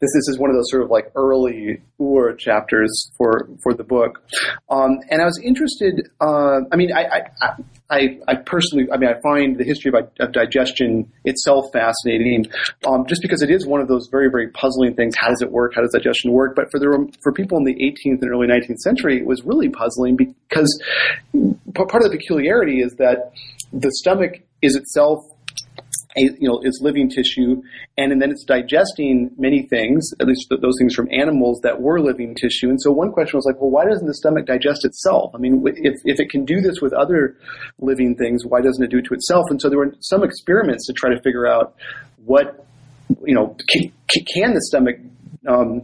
this, this is one of those sort of like early Ur chapters for for the book. Um, and I was interested. Uh, I mean, I, I I, I, personally, I mean, I find the history of, of digestion itself fascinating, um, just because it is one of those very, very puzzling things. How does it work? How does digestion work? But for the for people in the 18th and early 19th century, it was really puzzling because part of the peculiarity is that the stomach is itself you know, it's living tissue, and, and then it's digesting many things, at least those things from animals that were living tissue. And so one question was like, well, why doesn't the stomach digest itself? I mean, if, if it can do this with other living things, why doesn't it do it to itself? And so there were some experiments to try to figure out what, you know, can, can the stomach um,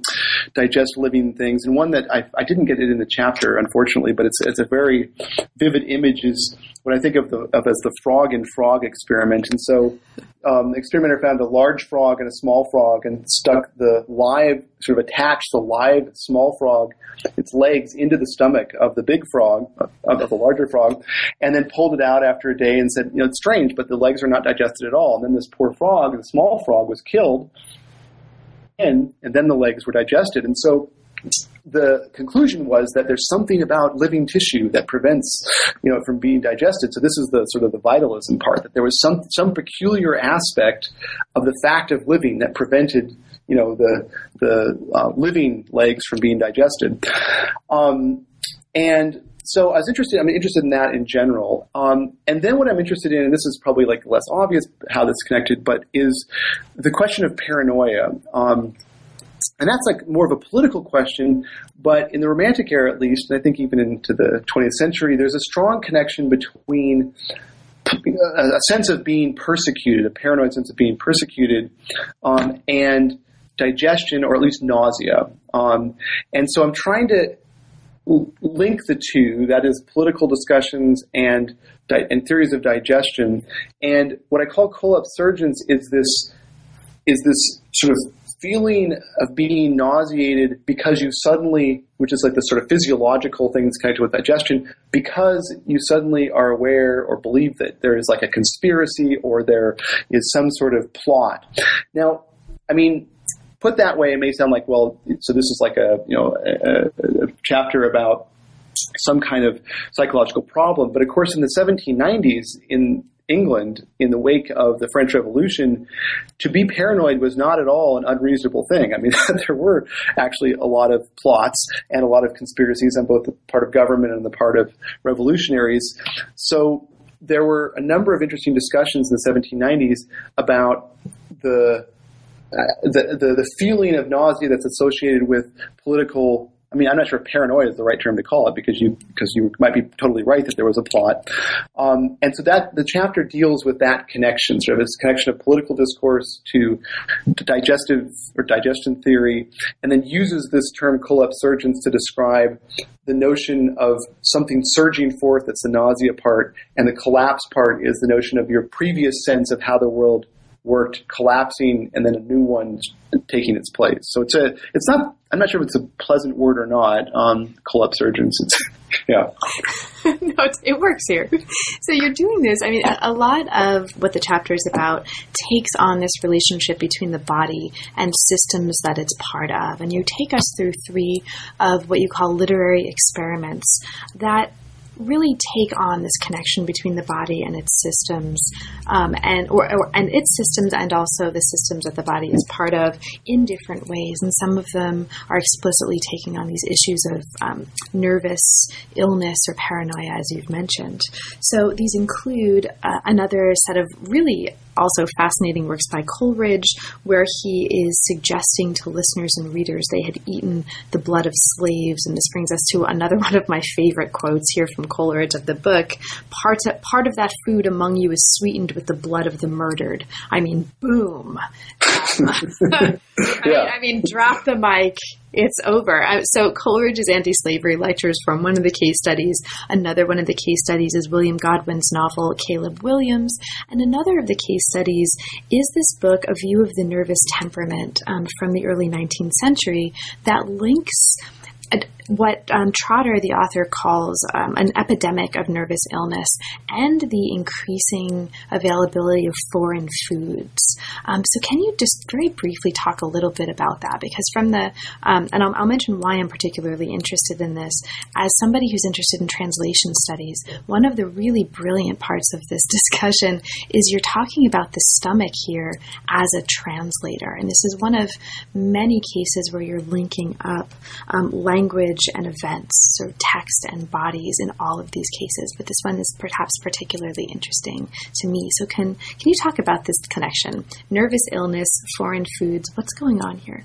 digest living things. And one that I, I, didn't get it in the chapter, unfortunately, but it's, it's a very vivid image is what I think of, the, of as the frog and frog experiment. And so um, the experimenter found a large frog and a small frog and stuck the live, sort of attached the live small frog, its legs into the stomach of the big frog, of, of the larger frog, and then pulled it out after a day and said, you know, it's strange, but the legs are not digested at all. And then this poor frog, the small frog, was killed in, and then the legs were digested. And so the conclusion was that there's something about living tissue that prevents, you know, from being digested. So this is the sort of the vitalism part that there was some some peculiar aspect of the fact of living that prevented, you know, the the uh, living legs from being digested. Um, and so I was interested. I'm interested in that in general. Um, and then what I'm interested in, and this is probably like less obvious how this is connected, but is the question of paranoia. Um, and that's like more of a political question, but in the Romantic era, at least, and I think even into the 20th century, there's a strong connection between a sense of being persecuted, a paranoid sense of being persecuted, um, and digestion, or at least nausea. Um, and so I'm trying to link the two, that is political discussions and, and theories of digestion. And what I call collapsurgence is this, is this sort of feeling of being nauseated because you suddenly, which is like the sort of physiological things connected with digestion, because you suddenly are aware or believe that there is like a conspiracy or there is some sort of plot. Now, I mean, put that way, it may sound like, well, so this is like a you know a, a chapter about some kind of psychological problem. But of course, in the 1790s, in England, in the wake of the French Revolution, to be paranoid was not at all an unreasonable thing. I mean, [laughs] there were actually a lot of plots and a lot of conspiracies on both the part of government and the part of revolutionaries. So there were a number of interesting discussions in the 1790s about the the, the, the feeling of nausea that's associated with political I mean, I'm not sure if paranoia is the right term to call it because you because you might be totally right that there was a plot, um, and so that the chapter deals with that connection, sort of this connection of political discourse to digestive or digestion theory, and then uses this term collapsurgence to describe the notion of something surging forth. That's the nausea part, and the collapse part is the notion of your previous sense of how the world worked collapsing and then a new one taking its place. So it's a it's not I'm not sure if it's a pleasant word or not. Um, collapsurgence. It's [laughs] yeah. [laughs] no, it works here. So you're doing this. I mean, a, lot of what the chapter is about takes on this relationship between the body and systems that it's part of, and you take us through three of what you call literary experiments that really take on this connection between the body and its systems, um, and or, or, and its systems, and also the systems that the body is part of in different ways. And some of them are explicitly taking on these issues of um, nervous illness or paranoia, as you've mentioned. So these include uh, another set of really also fascinating works by Coleridge, where he is suggesting to listeners and readers they had eaten the blood of slaves. And this brings us to another [laughs] one of my favorite quotes here from Coleridge of the book. Part, part of that food among you is sweetened with the blood of the murdered. I mean, boom. Um, [laughs] yeah. [laughs] I, I mean, drop the mic it's over. So Coleridge's anti-slavery lectures from one of the case studies. Another one of the case studies is William Godwin's novel Caleb Williams, and another of the case studies is this book, A View of the Nervous Temperament, um, from the early 19th century, that links what um, Trotter, the author, calls um, an epidemic of nervous illness and the increasing availability of foreign foods. Um, so, can you just very briefly talk a little bit about that? Because from the, um, and I'll, I'll, mention why I'm particularly interested in this. As somebody who's interested in translation studies, one of the really brilliant parts of this [laughs] discussion is you're talking about the stomach here as a translator. And this is one of many cases where you're linking up um, language and events, of text and bodies in all of these cases. But this one is perhaps particularly interesting to me. So, can can you talk about this connection? Nervous illness, foreign foods. What's going on here?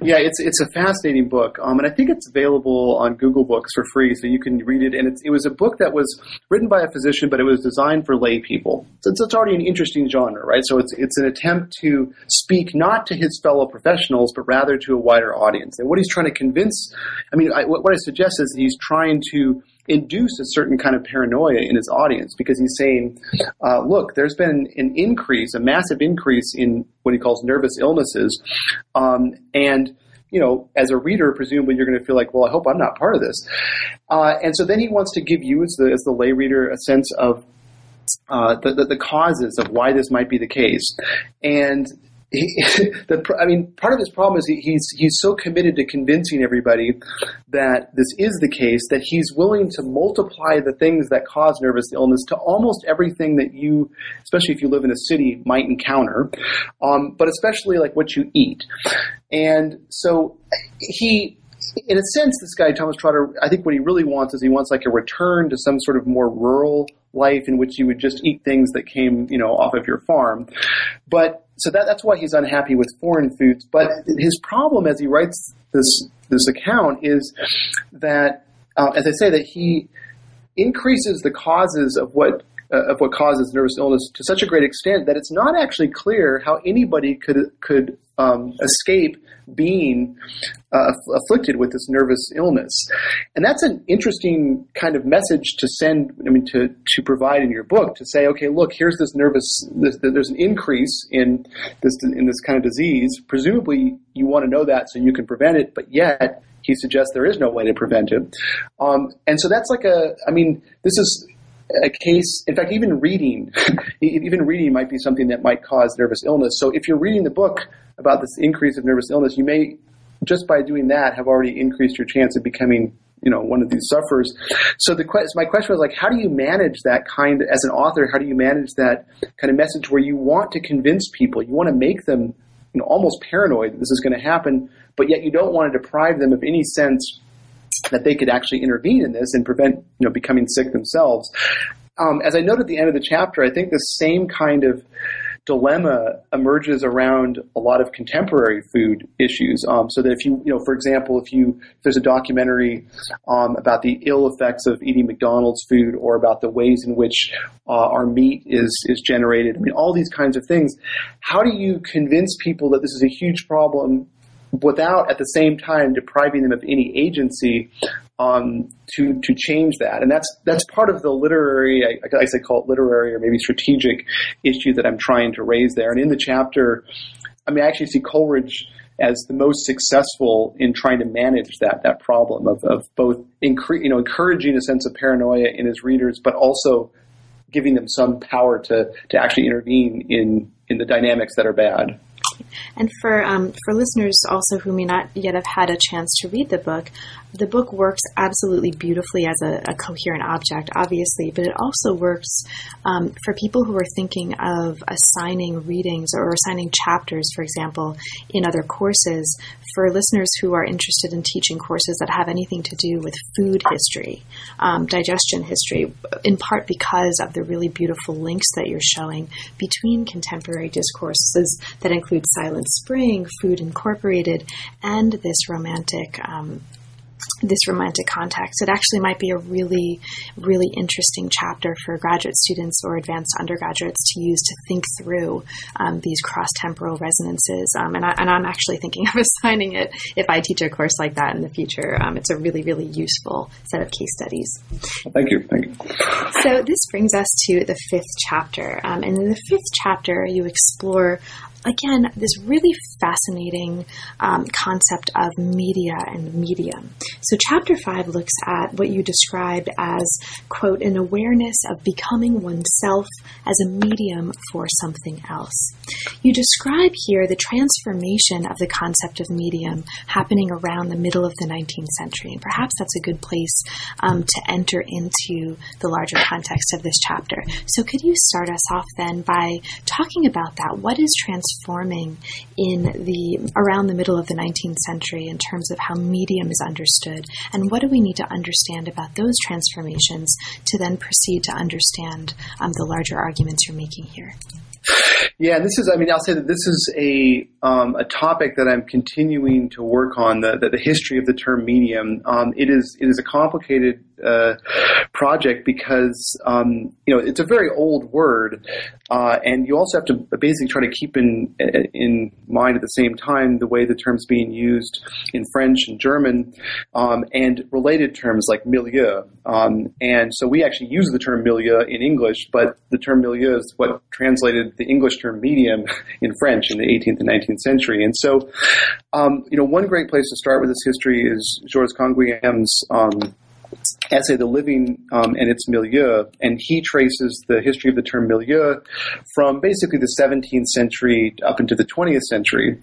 Yeah, it's it's a fascinating book, um, and I think it's available on Google Books for free, so you can read it. And it was a book that was written by a physician, but it was designed for lay people. So it's, it's already an interesting genre, right? So it's it's an attempt to speak not to his fellow professionals, but rather to a wider audience. And what he's trying to convince, I mean, I, what, what I suggest is he's trying to induce a certain kind of paranoia in his audience because he's saying, uh, look, there's been an increase, a massive increase in what he calls nervous illnesses. Um, and you know, as a reader, presumably you're going to feel like, well, I hope I'm not part of this. Uh, and so then he wants to give you, as the, as the lay reader, a sense of uh, the, the, the, causes of why this might be the case. And he, [laughs] the, I mean, part of his problem is he, he's he's so committed to convincing everybody that this is the case that he's willing to multiply the things that cause nervous illness to almost everything that you, especially if you live in a city, might encounter, um, but especially like what you eat. And so he in a sense, this guy Thomas Trotter, I think what he really wants is he wants like a return to some sort of more rural life in which you would just eat things that came, you know, off of your farm. But so that, that's why he's unhappy with foreign foods. But his problem as he writes this this account is that, uh, as I say, that he increases the causes of what uh, of what causes nervous illness to such a great extent that it's not actually clear how anybody could could um, escape being uh, afflicted with this nervous illness. And that's an interesting kind of message to send, I mean, to, to provide in your book to say, okay, look, here's this nervous, this, there's an increase in this, in this kind of disease. Presumably you want to know that so you can prevent it, but yet he suggests there is no way to prevent it. Um, and so that's like a, I mean, this is, a case, in fact, even reading, [laughs] even reading might be something that might cause nervous illness. So if you're reading the book about this increase of nervous illness, you may, just by doing that, have already increased your chance of becoming you know one of these sufferers. So the my question was like, how do you manage that kind as an author? How do you manage that kind of message where you want to convince people, you want to make them you know almost paranoid that this is going to happen, but yet you don't want to deprive them of any sense that they could actually intervene in this and prevent you know becoming sick themselves. Um, as I noted at the end of the chapter, I think the same kind of dilemma emerges around a lot of contemporary food issues. Um, so that if you, you know, for example, if you if there's a documentary um, about the ill effects of eating McDonald's food or about the ways in which uh, our meat is is generated, I mean, all these kinds of things. How do you convince people that this is a huge problem without at the same time depriving them of any agency um, to to change that, and that's that's part of the literary, I, I say call it literary or maybe strategic issue that I'm trying to raise there. And in the chapter, I mean, I actually see Coleridge as the most successful in trying to manage that that problem of, of both incre- you know encouraging a sense of paranoia in his readers, but also giving them some power to to actually intervene in in the dynamics that are bad. And for um, for listeners also who may not yet have had a chance to read the book, the book works absolutely beautifully as a, a coherent object, obviously, but it also works um, for people who are thinking of assigning readings or assigning chapters, for example, in other courses. For listeners who are interested in teaching courses that have anything to do with food history, um, digestion history, in part because of the really beautiful links that you're showing between contemporary discourses that include Silent Spring, Food Incorporated, and this romantic um, this romantic context. It actually might be a really, really interesting chapter for graduate students or advanced undergraduates to use to think through um, these cross temporal resonances. Um, and, I, am actually thinking [laughs] of assigning it if I teach a course like that in the future. Um, it's a really, really useful set of case studies. Thank you. Thank you. So this brings us to the fifth chapter. Um, and in the fifth chapter, you explore again, this really fascinating um, concept of media and medium. So, chapter five looks at what you described as, quote, an awareness of becoming oneself as a medium for something else. You describe here the transformation of the concept of medium happening around the middle of the 19th century. And perhaps that's a good place um, to enter into the larger context of this chapter. So, could you start us off then by talking about that? What is transformation? Transforming in the around the middle of the 19th century in terms of how medium is understood and what do we need to understand about those transformations to then proceed to understand um, the larger arguments you're making here yeah, this is. I mean, I'll say that this is a um, a topic that I'm continuing to work on the the, the history of the term medium. Um, it is it is a complicated uh, project because um, you know it's a very old word, uh, and you also have to basically try to keep in in mind at the same time the way the term's being used in French and German, um, and related terms like milieu. Um, and so we actually use the term milieu in English, but the term milieu is what translated the English term medium in French in the 18th and 19th century. And so, um, you know, one great place to start with this history is Georges Canguilhem's um, essay, The Living um, and Its Milieu, and he traces the history of the term milieu from basically the 17th century up into the 20th century.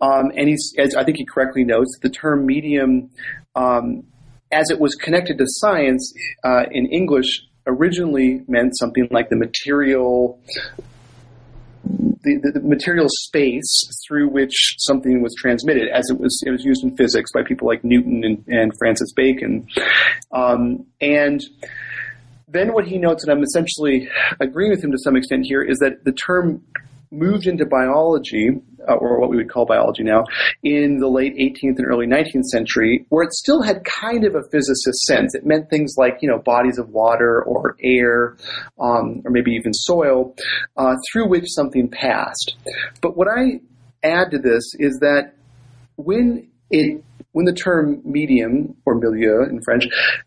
Um, and he's, as I think he correctly notes, the term medium, um, as it was connected to science uh, in English, originally meant something like the material the, the, material space through which something was transmitted, as it was it was used in physics by people like Newton and, and Francis Bacon, um, and then what he notes, and I'm essentially agreeing with him to some extent here, is that the term moved into biology, uh, or what we would call biology now, in the late 18th and early 19th century, where it still had kind of a physicist sense. It meant things like, you know, bodies of water or air, um, or maybe even soil, uh, through which something passed. But what I add to this is that when it when the term medium or milieu in French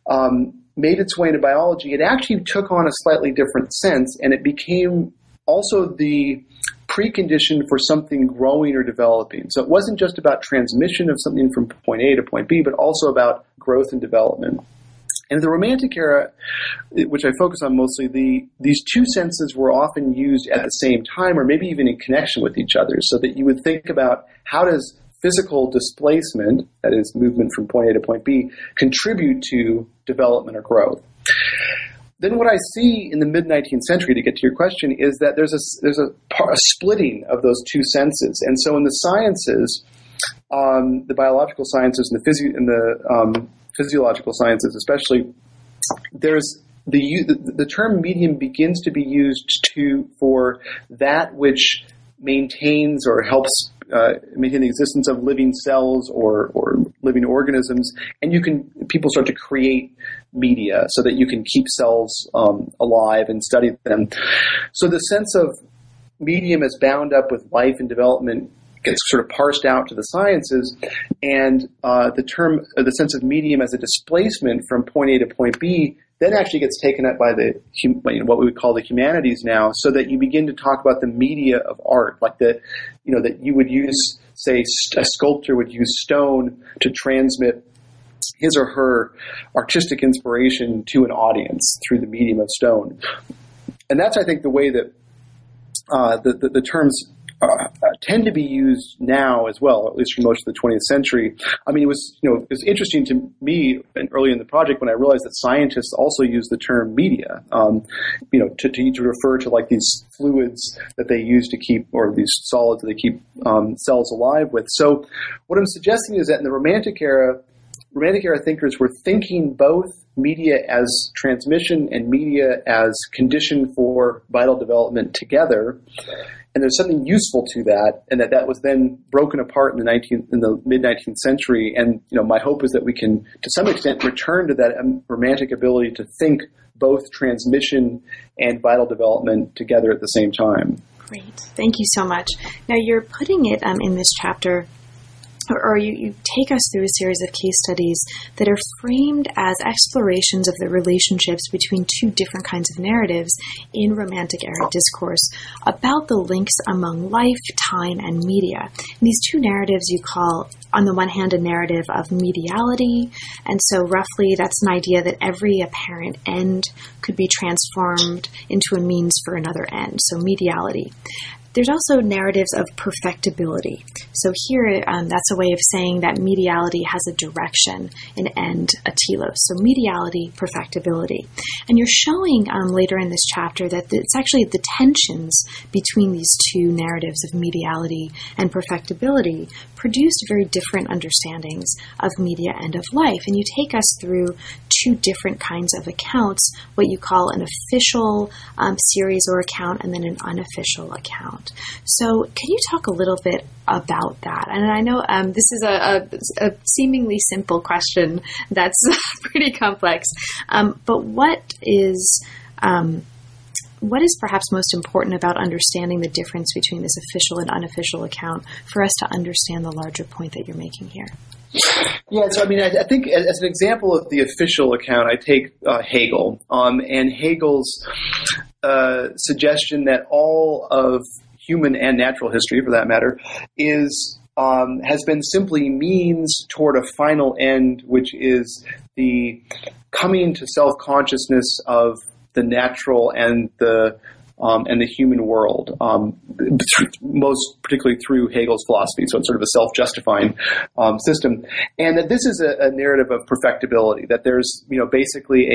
um, made its way into biology, it actually took on a slightly different sense, and it became also the precondition for something growing or developing. So it wasn't just about transmission of something from point A to point B, but also about growth and development. And in the Romantic era, which I focus on mostly, the these two senses were often used at the same time, or maybe even in connection with each other, so that you would think about how does physical displacement, that is movement from point A to point B, contribute to development or growth. Then what I see in the mid 19th century, to get to your question, is that there's a there's a, a splitting of those two senses, and so in the sciences, um, the biological sciences and the, physio- and the um, physiological sciences, especially, there's the, the term medium begins to be used to for that which maintains or helps uh, maintain the existence of living cells or, or living organisms, and you can people start to create media so that you can keep cells um, alive and study them. So the sense of medium is bound up with life and development gets sort of parsed out to the sciences, and uh, the term, the sense of medium as a displacement from point A to point B, then actually gets taken up by the you know, what we would call the humanities now, so that you begin to talk about the media of art, like the, you know, that you would use, say, a sculptor would use stone to transmit his or her artistic inspiration to an audience through the medium of stone. And that's, I think, the way that uh, the, the, the, terms uh, tend to be used now as well, at least for most of the 20th century. I mean, it was you know it was interesting to me early in the project when I realized that scientists also use the term media, um, you know, to, to, to, refer to like these fluids that they use to keep or these solids that they keep um, cells alive with. So, what I'm suggesting is that in the Romantic era, Romantic era thinkers were thinking both media as transmission and media as condition for vital development together and there's something useful to that, and that that was then broken apart in the 19th, in the mid 19th century. And you know, my hope is that we can, to some extent, return to that um, romantic ability to think both transmission and vital development together at the same time. Great, thank you so much. Now you're putting it um, in this chapter or, you, you, take us through a series of case studies that are framed as explorations of the relationships between two different kinds of narratives in Romantic era discourse about the links among life, time, and media. And these two narratives you call, on the one hand, a narrative of mediality, and so roughly that's an idea that every apparent end could be transformed into a means for another end, so mediality. There's also narratives of perfectibility. So here, um, that's a way of saying that mediality has a direction, an end, a telos. So mediality, perfectibility. And you're showing um, later in this chapter that it's actually the tensions between these two narratives of mediality and perfectibility produced very different understandings of media and of life. And you take us through two different kinds of accounts what you call an official um, series or account and then an unofficial account. So, can you talk a little bit about that? And I know um, this is a, a, a, seemingly simple question that's [laughs] pretty complex, um, but what is um, what is perhaps most important about understanding the difference between this official and unofficial account for us to understand the larger point that you're making here? Yeah, so I mean, I, I think as an example of the official account, I take uh, Hegel. Um, and Hegel's uh, suggestion that all of human and natural history, for that matter, is um, has been simply means toward a final end, which is the coming to self consciousness of the natural and the um, and the human world, um, most particularly through Hegel's philosophy. So it's sort of a self-justifying um, system, and that this is a, a, narrative of perfectibility. That there's you know basically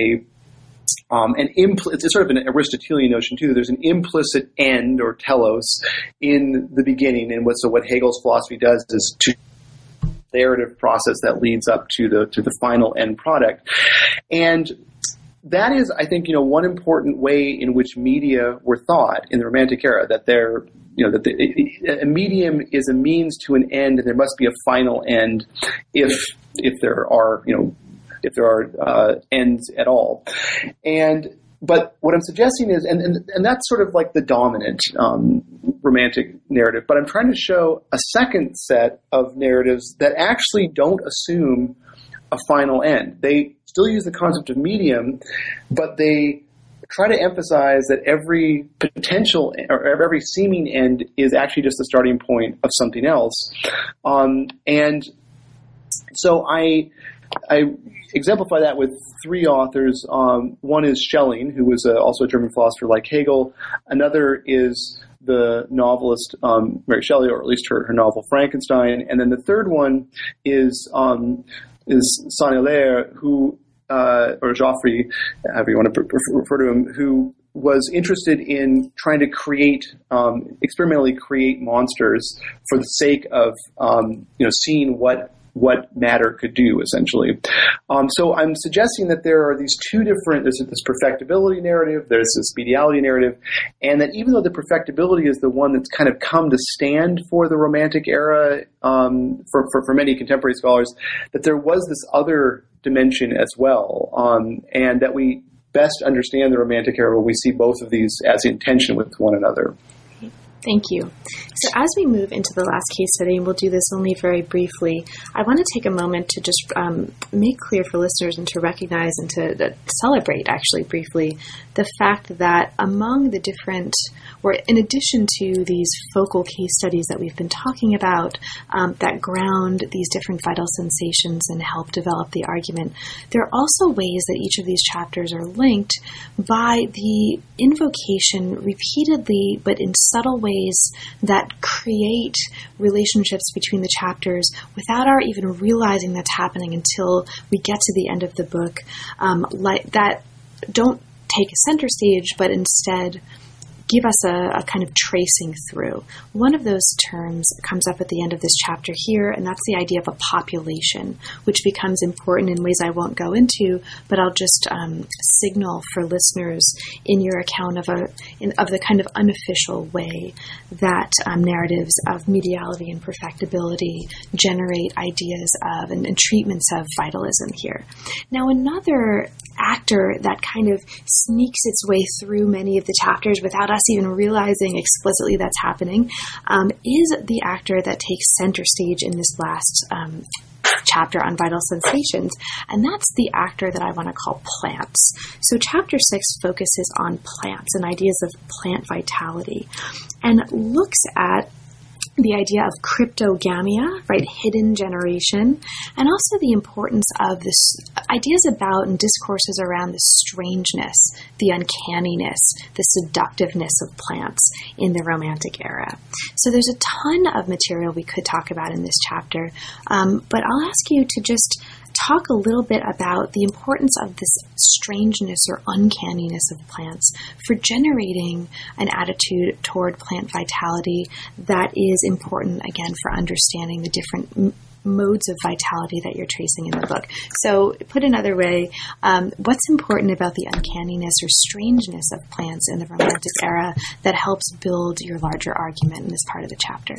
a um, an impl- it's sort of an Aristotelian notion too. There's an implicit end or telos in the beginning, and what so what Hegel's philosophy does is to narrative process that leads up to the to the final end product, and that is, I think, you know, one important way in which media were thought in the Romantic era. That they're, you know, that the, a medium is a means to an end, and there must be a final end, if if there are, you know, if there are uh, ends at all. And but what I'm suggesting is, and, and, and that's sort of like the dominant um, romantic narrative, but I'm trying to show a second set of narratives that actually don't assume a final end. They still use the concept of medium, but they try to emphasize that every potential or every seeming end is actually just the starting point of something else. Um, and so I, I exemplify that with three authors. Um, one is Schelling, who was a, also a German philosopher like Hegel. Another is the novelist um, Mary Shelley, or at least her, her novel Frankenstein. And then the third one is um, is Saint Hilaire, who uh, or Geoffroy, however you want to refer to him, who was interested in trying to create, um, experimentally create monsters for the sake of, um, you know, seeing what what matter could do, essentially. Um, so I'm suggesting that there are these two different, there's this perfectibility narrative, there's this mediality narrative, and that even though the perfectibility is the one that's kind of come to stand for the Romantic era um, for, for, for, many contemporary scholars, that there was this other dimension as well, um, and that we best understand the Romantic era when we see both of these as in tension with one another. Thank you. So, as we move into the last case study, and we'll do this only very briefly, I want to take a moment to just um, make clear for listeners and to recognize and to uh, celebrate, actually, briefly, the fact that among the different, or in addition to these focal case studies that we've been talking about um, that ground these different vital sensations and help develop the argument, there are also ways that each of these chapters are linked by the invocation repeatedly, but in subtle ways ways that create relationships between the chapters without our even realizing that's happening until we get to the end of the book. Um, like that don't take a center stage, but instead give us a, a, kind of tracing through. One of those terms comes up at the end of this chapter here, and that's the idea of a population, which becomes important in ways I won't go into, but I'll just um, signal for listeners in your account of a in, of the kind of unofficial way that um, narratives of mediality and perfectibility generate ideas of and, and treatments of vitalism here. Now, another actor that kind of sneaks its way through many of the chapters without us even realizing explicitly that's happening um, is the actor that takes center stage in this last um, chapter on vital sensations, and that's the actor that I want to call plants. So, chapter six focuses on plants and ideas of plant vitality and looks at the idea of cryptogamia, right, hidden generation, and also the importance of this ideas about and discourses around the strangeness, the uncanniness, the seductiveness of plants in the Romantic era. So there's a ton of material we could talk about in this chapter, um, but I'll ask you to just talk a little bit about the importance of this strangeness or uncanniness of plants for generating an attitude toward plant vitality that is important, again, for understanding the different m- modes of vitality that you're tracing in the book. So, put another way, um, what's important about the uncanniness or strangeness of plants in the Romantic era that helps build your larger argument in this part of the chapter?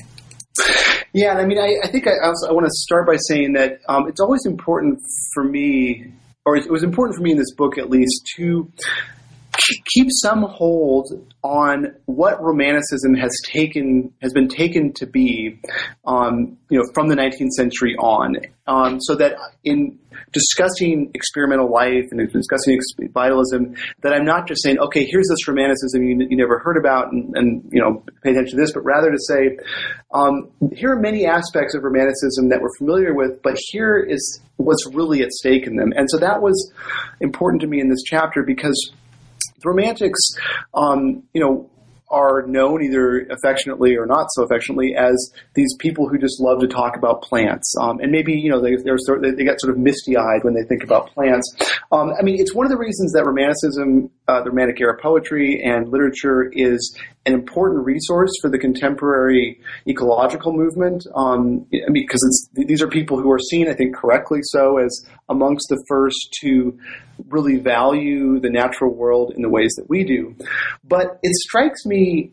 Yeah, I mean, I, I think I, also, I want to start by saying that um, it's always important for me, or it was important for me in this book at least, to keep some hold on what romanticism has taken has been taken to be, um, you know, from the 19th century on, um, so that in discussing experimental life and discussing vitalism, that I'm not just saying, okay, here's this romanticism you, you never heard about, and, and, you know, pay attention to this, but rather to say, um, here are many aspects of romanticism that we're familiar with, but here is what's really at stake in them, and so that was important to me in this chapter because the Romantics, um, you know, are known either affectionately or not so affectionately as these people who just love to talk about plants. Um, and maybe, you know, they, sort they get sort of misty eyed when they think about plants. Um, I mean, it's one of the reasons that Romanticism, uh, the Romantic era poetry and literature is an important resource for the contemporary ecological movement. Um, because these are people who are seen, I think, correctly so, as amongst the first to really value the natural world in the ways that we do. But it strikes me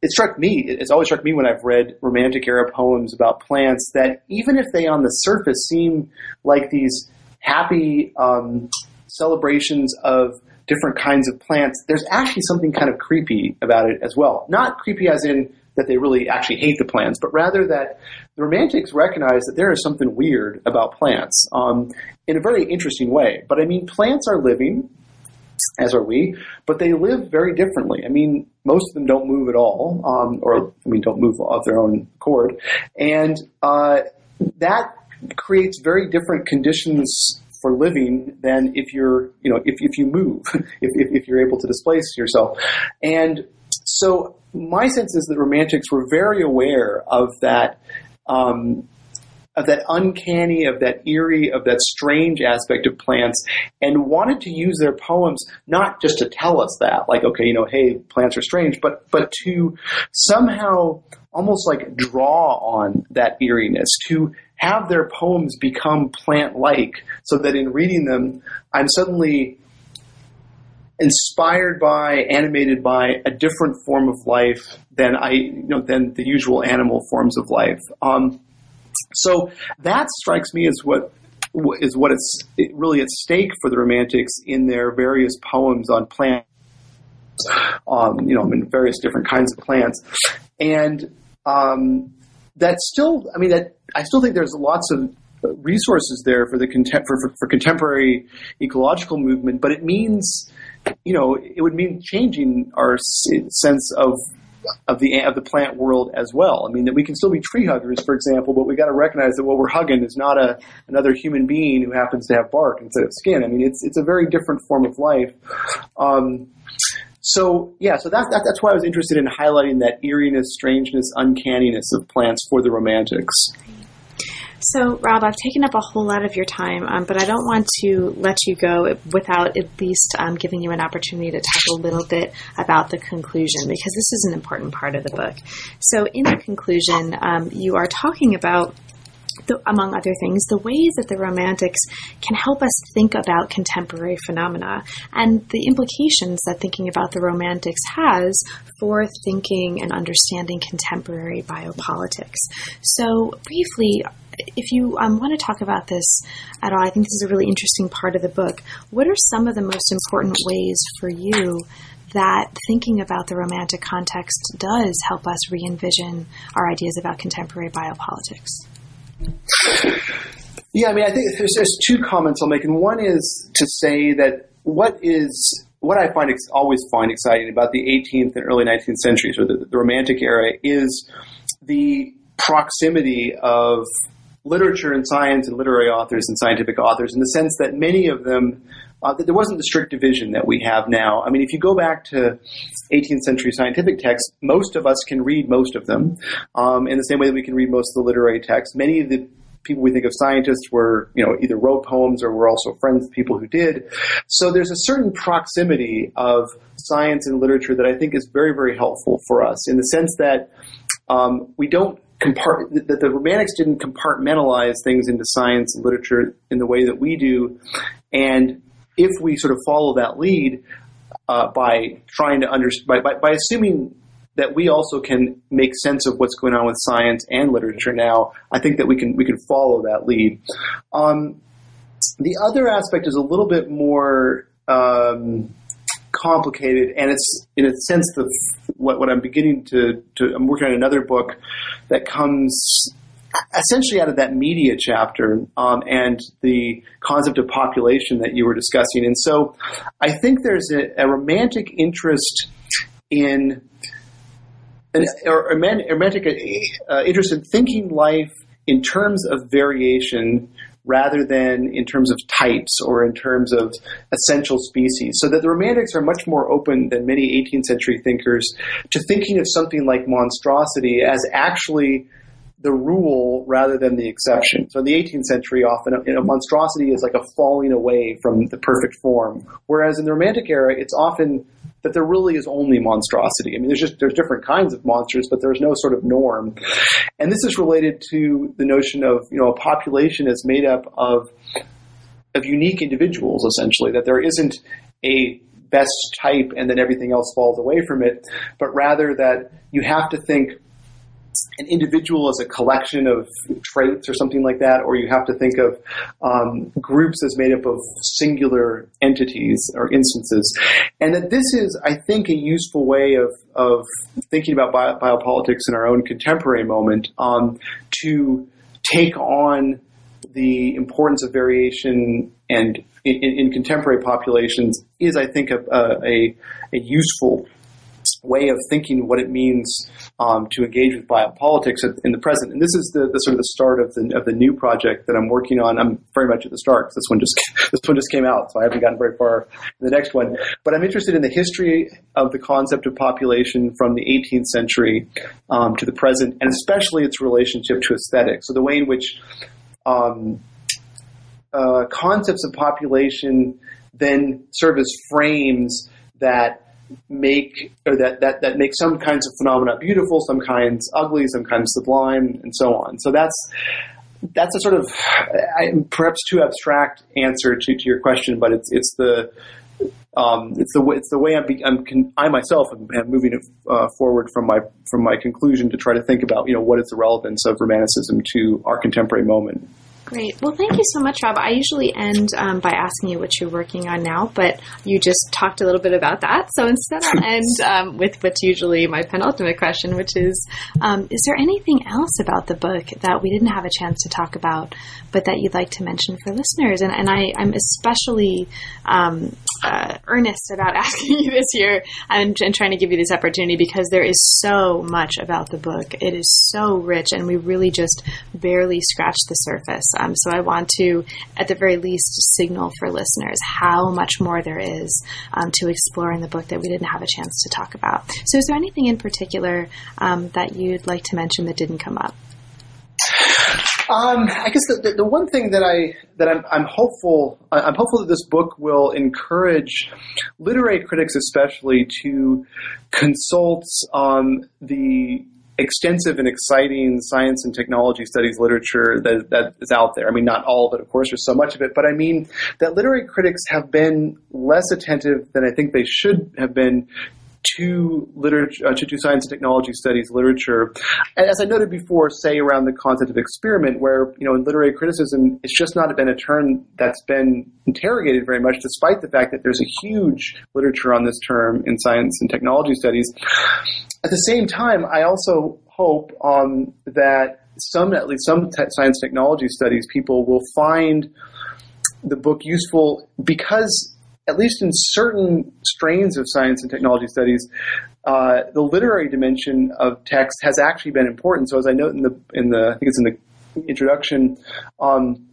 it struck me, it's always struck me when I've read romantic era poems about plants that even if they on the surface seem like these happy um, celebrations of different kinds of plants, there's actually something kind of creepy about it as well. Not creepy as in that they really actually hate the plants, but rather that the Romantics recognize that there is something weird about plants um, in a very interesting way. But I mean, plants are living, as are we, but they live very differently. I mean, most of them don't move at all, um, or I mean, don't move of their own accord, and uh, that creates very different conditions for living than if you're, you know, if, if you move, [laughs] if, if, if you're able to displace yourself. And so my sense is that romantics were very aware of that, um, of that uncanny, of that eerie, of that strange aspect of plants, and wanted to use their poems not just to tell us that, like, okay, you know, hey, plants are strange, but but to somehow almost like draw on that eeriness, to have their poems become plant like so that in reading them, I'm suddenly inspired by, animated by a different form of life than I, you know, than the usual animal forms of life. Um, so that strikes me as what is what it's really at stake for the Romantics in their various poems on plants, um, you know, in various different kinds of plants. and um, that's still, I mean, that I still think there's lots of resources there for the contem- for, for, for contemporary ecological movement, but it means, you know, it would mean changing our sense of of the of the plant world as well. I mean that we can still be tree huggers, for example, but we got to recognize that what we're hugging is not a another human being who happens to have bark instead of skin. I mean it's it's a very different form of life. Um, so yeah, so that's that, that's why I was interested in highlighting that eeriness, strangeness, uncanniness of plants for the romantics. So, Rob, I've taken up a whole lot of your time, um, but I don't want to let you go without at least um, giving you an opportunity to talk a little bit about the conclusion, because this is an important part of the book. So, in the conclusion, um, you are talking about the, among other things, the ways that the Romantics can help us think about contemporary phenomena and the implications that thinking about the Romantics has for thinking and understanding contemporary biopolitics. So, briefly, if you um, want to talk about this at all, I think this is a really interesting part of the book. What are some of the most important ways for you that thinking about the romantic context does help us re envision our ideas about contemporary biopolitics? Yeah, I mean, I think there's, there's two comments I'll make, and one is to say that what is what I find ex- always find exciting about the 18th and early 19th centuries, or the, the Romantic era, is the proximity of literature and science and literary authors and scientific authors in the sense that many of them, uh, there wasn't the strict division that we have now. I mean, if you go back to 18th century scientific texts, most of us can read most of them um, in the same way that we can read most of the literary texts. Many of the people we think of scientists were, you know, either wrote poems or were also friends of people who did. So there's a certain proximity of science and literature that I think is very, very helpful for us in the sense that um, we don't compart- that the Romantics didn't compartmentalize things into science and literature in the way that we do, and if we sort of follow that lead uh, by trying to understand by, by, by assuming that we also can make sense of what's going on with science and literature now, I think that we can we can follow that lead. Um, the other aspect is a little bit more um, complicated, and it's in a sense the what, what I'm beginning to, to I'm working on another book that comes essentially out of that media chapter um, and the concept of population that you were discussing. And so I think there's a, a romantic interest in an or a romantic uh, interest in thinking life in terms of variation rather than in terms of types or in terms of essential species. So that the Romantics are much more open than many 18th century thinkers to thinking of something like monstrosity as actually the rule rather than the exception. So in the 18th century, often you know, monstrosity is like a falling away from the perfect form, whereas in the Romantic era, it's often that there really is only monstrosity. I mean, there's just there's different kinds of monsters, but there's no sort of norm. And this is related to the notion of you know a population is made up of of unique individuals, essentially. That there isn't a best type and then everything else falls away from it, but rather that you have to think an individual as a collection of traits or something like that, or you have to think of um, groups as made up of singular entities or instances. And that this is, I think, a useful way of, of thinking about bio- biopolitics in our own contemporary moment um, to take on the importance of variation and in, in, contemporary populations is, I think, a, a, a useful way of thinking what it means um, to engage with biopolitics in the present. And this is the, the, sort of the start of the of the new project that I'm working on. I'm very much at the start. Because this one just [laughs] this one just came out, so I haven't gotten very far in the next one. But I'm interested in the history of the concept of population from the 18th century um, to the present, and especially its relationship to aesthetics. So the way in which um, uh, concepts of population then serve as frames that make or that, that that make some kinds of phenomena beautiful, some kinds ugly, some kinds sublime, and so on. So that's that's a sort of perhaps too abstract answer to, to your question, but it's it's the um, it's the way, it's the way I'm, I'm I myself am, am moving uh, forward from my from my conclusion to try to think about you know what is the relevance of romanticism to our contemporary moment. Great. Well, thank you so much, Rob. I usually end um, by asking you what you're working on now, but you just talked a little bit about that. So instead, I'll [laughs] end um, with what's usually my penultimate question, which is um, Is there anything else about the book that we didn't have a chance to talk about, but that you'd like to mention for listeners? And, and I, am especially um, uh, earnest about [laughs] asking you this year and, and trying to give you this opportunity because there is so much about the book. It is so rich, and we really just barely scratched the surface. Um, so I want to, at the very least, signal for listeners how much more there is um, to explore in the book that we didn't have a chance to talk about. So, is there anything in particular um, that you'd like to mention that didn't come up? Um, I guess the, the, the, one thing that I that I'm, I'm hopeful I'm hopeful that this book will encourage literary critics, especially, to consult the extensive and exciting science and technology studies literature that, that is out there. I mean, not all of it, of course, there's so much of it, but I mean that literary critics have been less attentive than I think they should have been to literature, uh, to, science and technology studies literature. And as I noted before, say around the concept of experiment, where you know in literary criticism, it's just not been a term that's been interrogated very much, despite the fact that there's a huge literature on this term in science and technology studies. At the same time, I also hope um, that some, at least some te- science technology studies people will find the book useful because at least in certain strains of science and technology studies, uh, the literary dimension of text has actually been important. So, as I note in the in the I think it's in the introduction, um,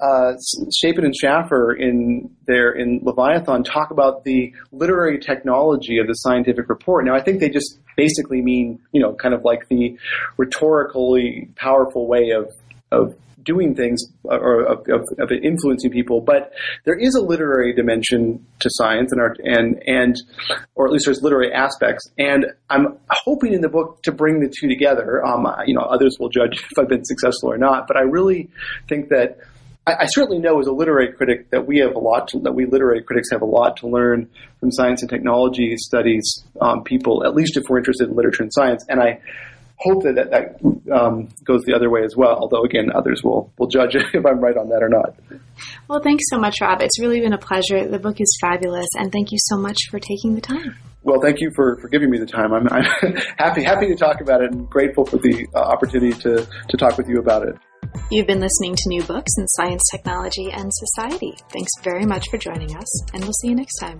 uh, Shapin and Schaffer in their in Leviathan talk about the literary technology of the scientific report. Now, I think they just basically mean you know kind of like the rhetorically powerful way of of doing things or of, of, of, influencing people. But there is a literary dimension to science and art, and and or at least there's literary aspects. And I'm hoping in the book to bring the two together. Um, you know, others will judge [laughs] if I've been successful or not. But I really think that. I, certainly know as a literary critic that we have a lot to, that we literary critics have a lot to learn from science and technology studies um, people, at least if we're interested in literature and science. And I hope that that, that um, goes the other way as well. Although again, others will will judge [laughs] if I'm right on that or not. Well, thanks so much, Rob. It's really been a pleasure. The book is fabulous, and thank you so much for taking the time. Well, thank you for, for giving me the time. I'm, I'm [laughs] happy happy to talk about it and grateful for the uh, opportunity to, to talk with you about it. You've been listening to New Books in Science, Technology, and Society. Thanks very much for joining us, and we'll see you next time.